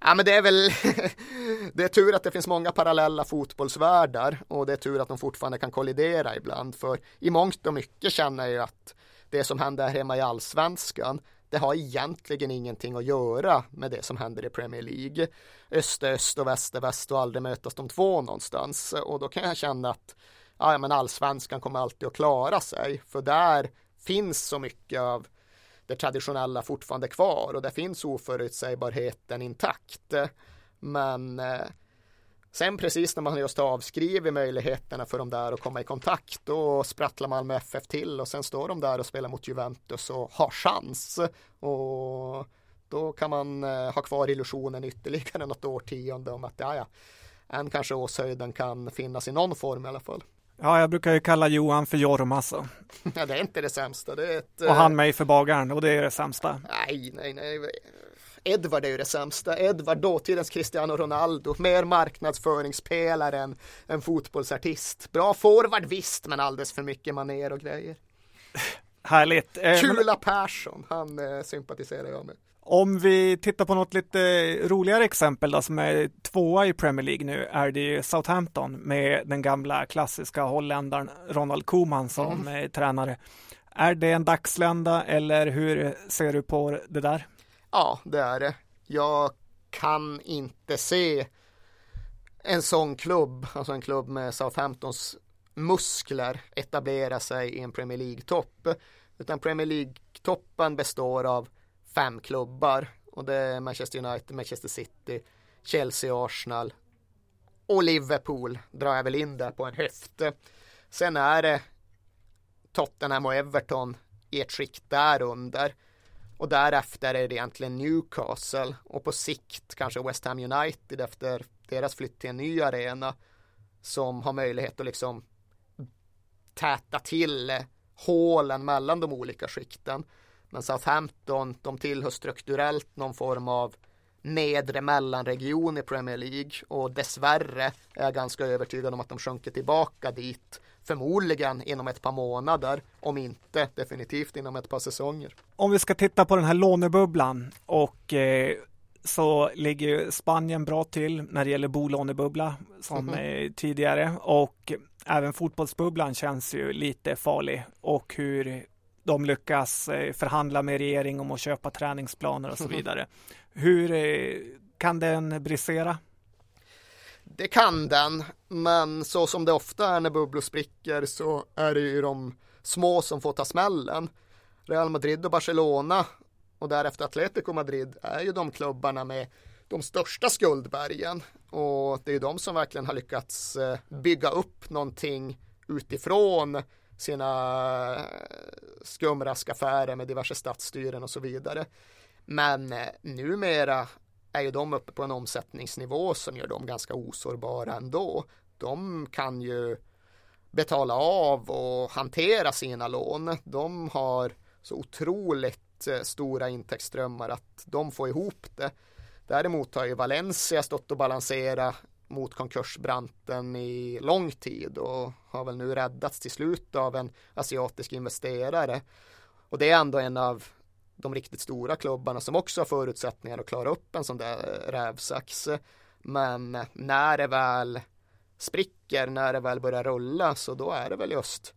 [SPEAKER 3] Ja men det är väl Det är tur att det finns många parallella fotbollsvärldar och det är tur att de fortfarande kan kollidera ibland för i mångt och mycket känner jag att det som händer hemma i allsvenskan det har egentligen ingenting att göra med det som händer i Premier League. Öst är öst och väst är väst och aldrig mötas de två någonstans och då kan jag känna att ja, men allsvenskan kommer alltid att klara sig för där finns så mycket av det traditionella fortfarande kvar och där finns oförutsägbarheten intakt. Men eh, sen precis när man just har avskrivit möjligheterna för de där att komma i kontakt då sprattlar Malmö FF till och sen står de där och spelar mot Juventus och har chans. Och då kan man eh, ha kvar illusionen ytterligare något årtionde om att ja, ja, än kanske Åshöjden kan finnas i någon form i alla fall.
[SPEAKER 2] Ja, jag brukar ju kalla Johan för Jorma alltså.
[SPEAKER 3] Ja, det är inte det sämsta. Det ett,
[SPEAKER 2] och han mig för bagaren och det är det sämsta.
[SPEAKER 3] Nej, nej, nej. Edvard är ju det sämsta. Edvard, dåtidens Cristiano Ronaldo, mer marknadsföringspelare än, än fotbollsartist. Bra forward visst, men alldeles för mycket maner och grejer.
[SPEAKER 2] Härligt.
[SPEAKER 3] Eh, Kula. Persson, han eh, sympatiserar jag med.
[SPEAKER 2] Om vi tittar på något lite roligare exempel då, som är tvåa i Premier League nu är det Southampton med den gamla klassiska holländaren Ronald Koeman som mm. tränare. Är det en dagslända eller hur ser du på det där?
[SPEAKER 3] Ja, det är det. Jag kan inte se en sån klubb, alltså en klubb med Southamptons muskler etablera sig i en Premier League-topp. Utan Premier League-toppen består av fem klubbar och det är Manchester United, Manchester City, Chelsea, Arsenal och Liverpool drar jag väl in där på en höft. Sen är det Tottenham och Everton i ett skikt där under. Och därefter är det egentligen Newcastle och på sikt kanske West Ham United efter deras flytt till en ny arena som har möjlighet att liksom täta till hålen mellan de olika skikten. Men Southampton, de tillhör strukturellt någon form av nedre mellanregion i Premier League och dessvärre är jag ganska övertygad om att de sjunker tillbaka dit förmodligen inom ett par månader om inte definitivt inom ett par säsonger.
[SPEAKER 2] Om vi ska titta på den här lånebubblan och eh, så ligger Spanien bra till när det gäller bolånebubbla som mm. tidigare och även fotbollsbubblan känns ju lite farlig och hur de lyckas eh, förhandla med regering om att köpa träningsplaner och så vidare. Hur eh, kan den brisera?
[SPEAKER 3] Det kan den, men så som det ofta är när bubblor spricker så är det ju de små som får ta smällen. Real Madrid och Barcelona och därefter Atletico Madrid är ju de klubbarna med de största skuldbergen och det är de som verkligen har lyckats eh, bygga upp någonting utifrån sina eh, skumraskaffärer med diverse stadsstyren och så vidare. Men eh, numera är ju de uppe på en omsättningsnivå som gör dem ganska osårbara ändå. De kan ju betala av och hantera sina lån. De har så otroligt eh, stora intäktsströmmar att de får ihop det. Däremot har ju Valencia stått och balanserat mot konkursbranten i lång tid och har väl nu räddats till slut av en asiatisk investerare. Och det är ändå en av de riktigt stora klubbarna som också har förutsättningar att klara upp en sån där eh, rävsax. Men eh, när det väl spricker, när det väl börjar rulla, så då är det väl just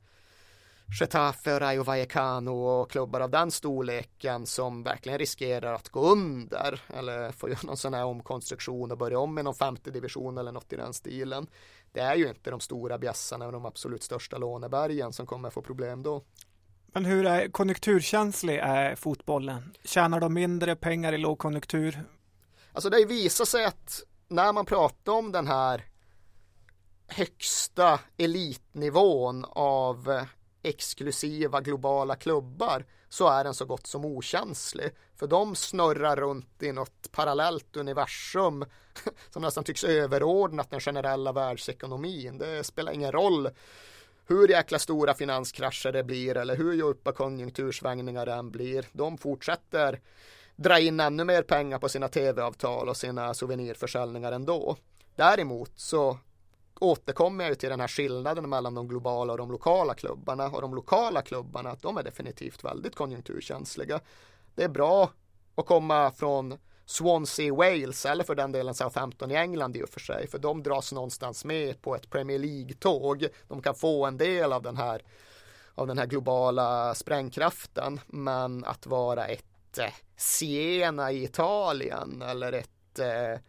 [SPEAKER 3] Getafe, Rayo Vallecano och klubbar av den storleken som verkligen riskerar att gå under eller få göra någon sån här omkonstruktion och börja om i någon femte division eller något i den stilen. Det är ju inte de stora bjässarna och de absolut största lånebergen som kommer få problem då.
[SPEAKER 2] Men hur är konjunkturkänslig är fotbollen? Tjänar de mindre pengar i lågkonjunktur?
[SPEAKER 3] Alltså det visar sig att när man pratar om den här högsta elitnivån av eh, exklusiva globala klubbar så är den så gott som okänslig. För de snurrar runt i något parallellt universum som nästan tycks överordnat den generella världsekonomin. Det spelar ingen roll hur jäkla stora finanskrascher det blir eller hur djupa konjunktursvängningar det än blir. De fortsätter dra in ännu mer pengar på sina tv-avtal och sina souvenirförsäljningar ändå. Däremot så återkommer jag ju till den här skillnaden mellan de globala och de lokala klubbarna och de lokala klubbarna de är definitivt väldigt konjunkturkänsliga. Det är bra att komma från Swansea Wales eller för den delen Southampton i England i och för sig för de dras någonstans med på ett Premier League-tåg. De kan få en del av den här av den här globala sprängkraften men att vara ett eh, Siena i Italien eller ett eh,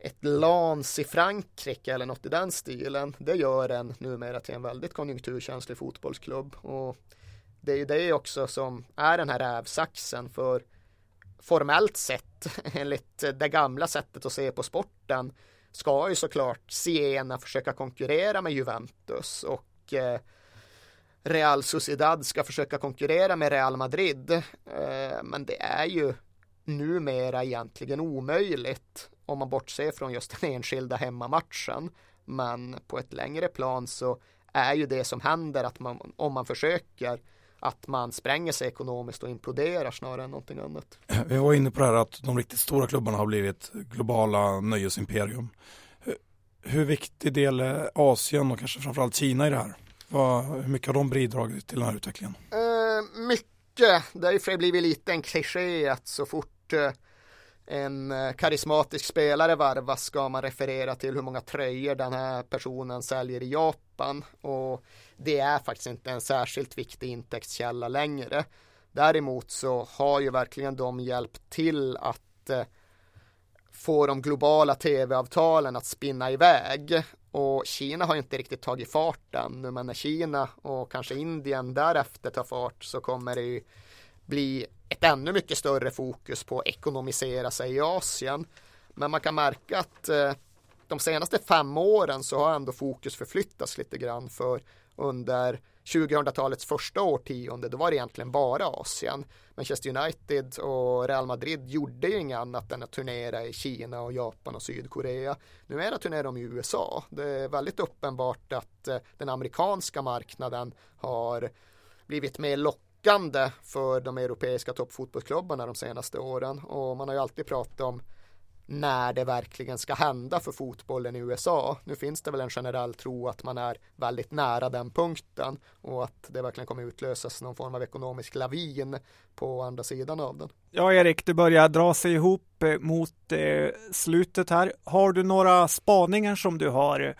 [SPEAKER 3] ett Lans i Frankrike eller något i den stilen. Det gör en numera till en väldigt konjunkturkänslig fotbollsklubb. Och det är ju det också som är den här rävsaxen för formellt sett enligt det gamla sättet att se på sporten ska ju såklart Siena försöka konkurrera med Juventus och eh, Real Sociedad ska försöka konkurrera med Real Madrid. Eh, men det är ju numera egentligen omöjligt om man bortser från just den enskilda hemmamatchen. Men på ett längre plan så är ju det som händer att man, om man försöker att man spränger sig ekonomiskt och imploderar snarare än någonting annat.
[SPEAKER 4] Vi var inne på det här att de riktigt stora klubbarna har blivit globala nöjesimperium. Hur viktig del är Asien och kanske framförallt Kina i det här? Vad, hur mycket har de bidragit till den här utvecklingen?
[SPEAKER 3] Uh, mycket. Det har ju blivit lite en kliché att så fort uh, en eh, karismatisk spelare varvas ska man referera till? Hur många tröjor den här personen säljer i Japan? Och det är faktiskt inte en särskilt viktig intäktskälla längre. Däremot så har ju verkligen de hjälpt till att eh, få de globala tv-avtalen att spinna iväg. Och Kina har inte riktigt tagit fart ännu men när Kina och kanske Indien därefter tar fart så kommer det ju bli ett ännu mycket större fokus på att ekonomisera sig i Asien. Men man kan märka att eh, de senaste fem åren så har ändå fokus förflyttats lite grann för under 2000-talets första årtionde, då var det egentligen bara Asien. Manchester United och Real Madrid gjorde ju inget annat än att turnera i Kina och Japan och Sydkorea. Nu är det turnerar de i USA. Det är väldigt uppenbart att eh, den amerikanska marknaden har blivit mer lockande för de europeiska toppfotbollsklubbarna de senaste åren och man har ju alltid pratat om när det verkligen ska hända för fotbollen i USA. Nu finns det väl en generell tro att man är väldigt nära den punkten och att det verkligen kommer utlösas någon form av ekonomisk lavin på andra sidan av den.
[SPEAKER 2] Ja, Erik, det börjar dra sig ihop eh, mot eh, slutet här. Har du några spaningar som du har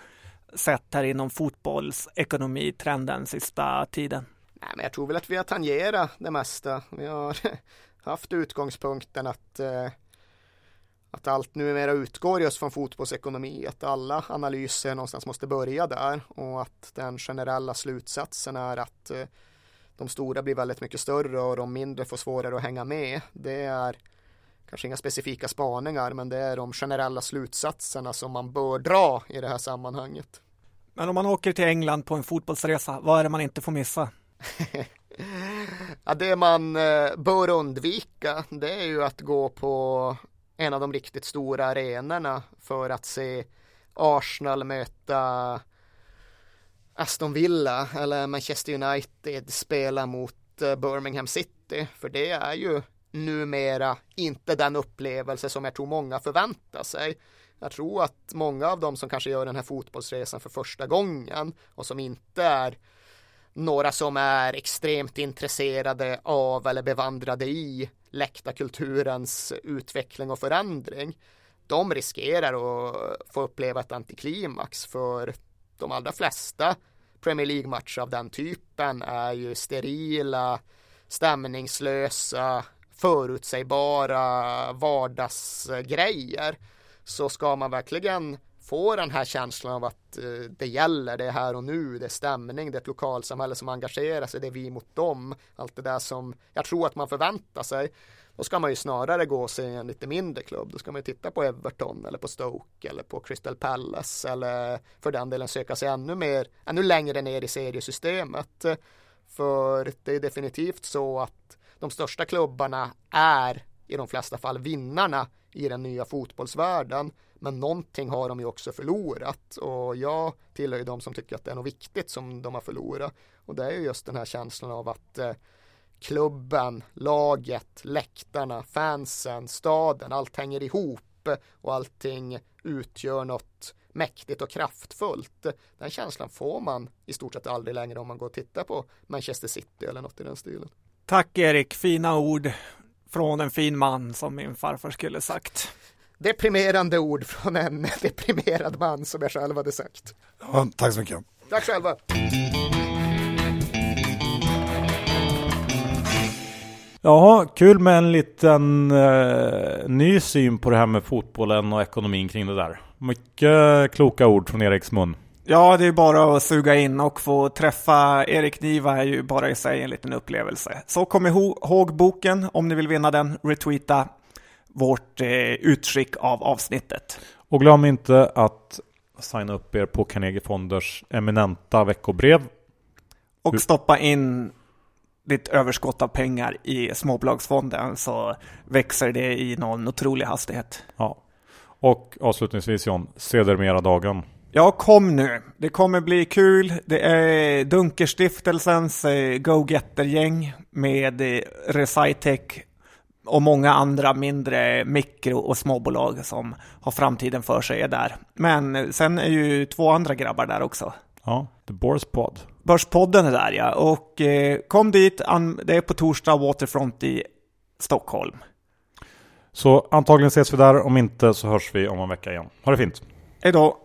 [SPEAKER 2] sett här inom fotbollsekonomitrenden sista tiden?
[SPEAKER 3] Nej, men jag tror väl att vi har tangerat det mesta. Vi har haft utgångspunkten att eh, att allt numera utgår just från fotbollsekonomi, att alla analyser någonstans måste börja där och att den generella slutsatsen är att eh, de stora blir väldigt mycket större och de mindre får svårare att hänga med. Det är kanske inga specifika spaningar, men det är de generella slutsatserna som man bör dra i det här sammanhanget.
[SPEAKER 2] Men om man åker till England på en fotbollsresa, vad är det man inte får missa?
[SPEAKER 3] ja, det man eh, bör undvika, det är ju att gå på en av de riktigt stora arenorna för att se Arsenal möta Aston Villa eller Manchester United spela mot eh, Birmingham City. För det är ju numera inte den upplevelse som jag tror många förväntar sig. Jag tror att många av dem som kanske gör den här fotbollsresan för första gången och som inte är några som är extremt intresserade av eller bevandrade i läktarkulturens utveckling och förändring. De riskerar att få uppleva ett antiklimax för de allra flesta Premier League-matcher av den typen är ju sterila, stämningslösa, förutsägbara vardagsgrejer. Så ska man verkligen får den här känslan av att eh, det gäller, det är här och nu, det är stämning, det är ett lokalsamhälle som engagerar sig, det är vi mot dem, allt det där som jag tror att man förväntar sig. Då ska man ju snarare gå och se en lite mindre klubb, då ska man ju titta på Everton eller på Stoke eller på Crystal Palace eller för den delen söka sig ännu mer, ännu längre ner i seriesystemet. För det är definitivt så att de största klubbarna är i de flesta fall vinnarna i den nya fotbollsvärlden. Men någonting har de ju också förlorat och jag tillhör ju de som tycker att det är något viktigt som de har förlorat. Och det är ju just den här känslan av att eh, klubben, laget, läktarna, fansen, staden, allt hänger ihop och allting utgör något mäktigt och kraftfullt. Den känslan får man i stort sett aldrig längre om man går och tittar på Manchester City eller något i den stilen.
[SPEAKER 2] Tack Erik, fina ord från en fin man som min farfar skulle sagt.
[SPEAKER 3] Deprimerande ord från en deprimerad man som jag själv hade sagt.
[SPEAKER 4] Ja, tack så mycket.
[SPEAKER 3] Tack själva.
[SPEAKER 1] Ja, kul med en liten eh, ny syn på det här med fotbollen och ekonomin kring det där. Mycket kloka ord från Eriks mun.
[SPEAKER 2] Ja, det är bara att suga in och få träffa Erik Niva är ju bara i sig en liten upplevelse. Så kom ihåg boken om ni vill vinna den. Retweeta vårt eh, utskick av avsnittet.
[SPEAKER 1] Och glöm inte att signa upp er på Carnegie Fonders eminenta veckobrev.
[SPEAKER 2] Och stoppa in ditt överskott av pengar i småbolagsfonden så växer det i någon otrolig hastighet.
[SPEAKER 1] Ja. Och avslutningsvis John, sedermera dagen.
[SPEAKER 2] Ja, kom nu. Det kommer bli kul. Det är Dunkerstiftelsens eh, go-getter-gäng med eh, Recitec och många andra mindre mikro och småbolag som har framtiden för sig är där. Men sen är ju två andra grabbar där också.
[SPEAKER 1] Ja, The Börspodd.
[SPEAKER 2] Börspodden är där ja, och eh, kom dit, det är på torsdag, Waterfront i Stockholm.
[SPEAKER 1] Så antagligen ses vi där, om inte så hörs vi om en vecka igen. Ha det fint!
[SPEAKER 2] Hej då!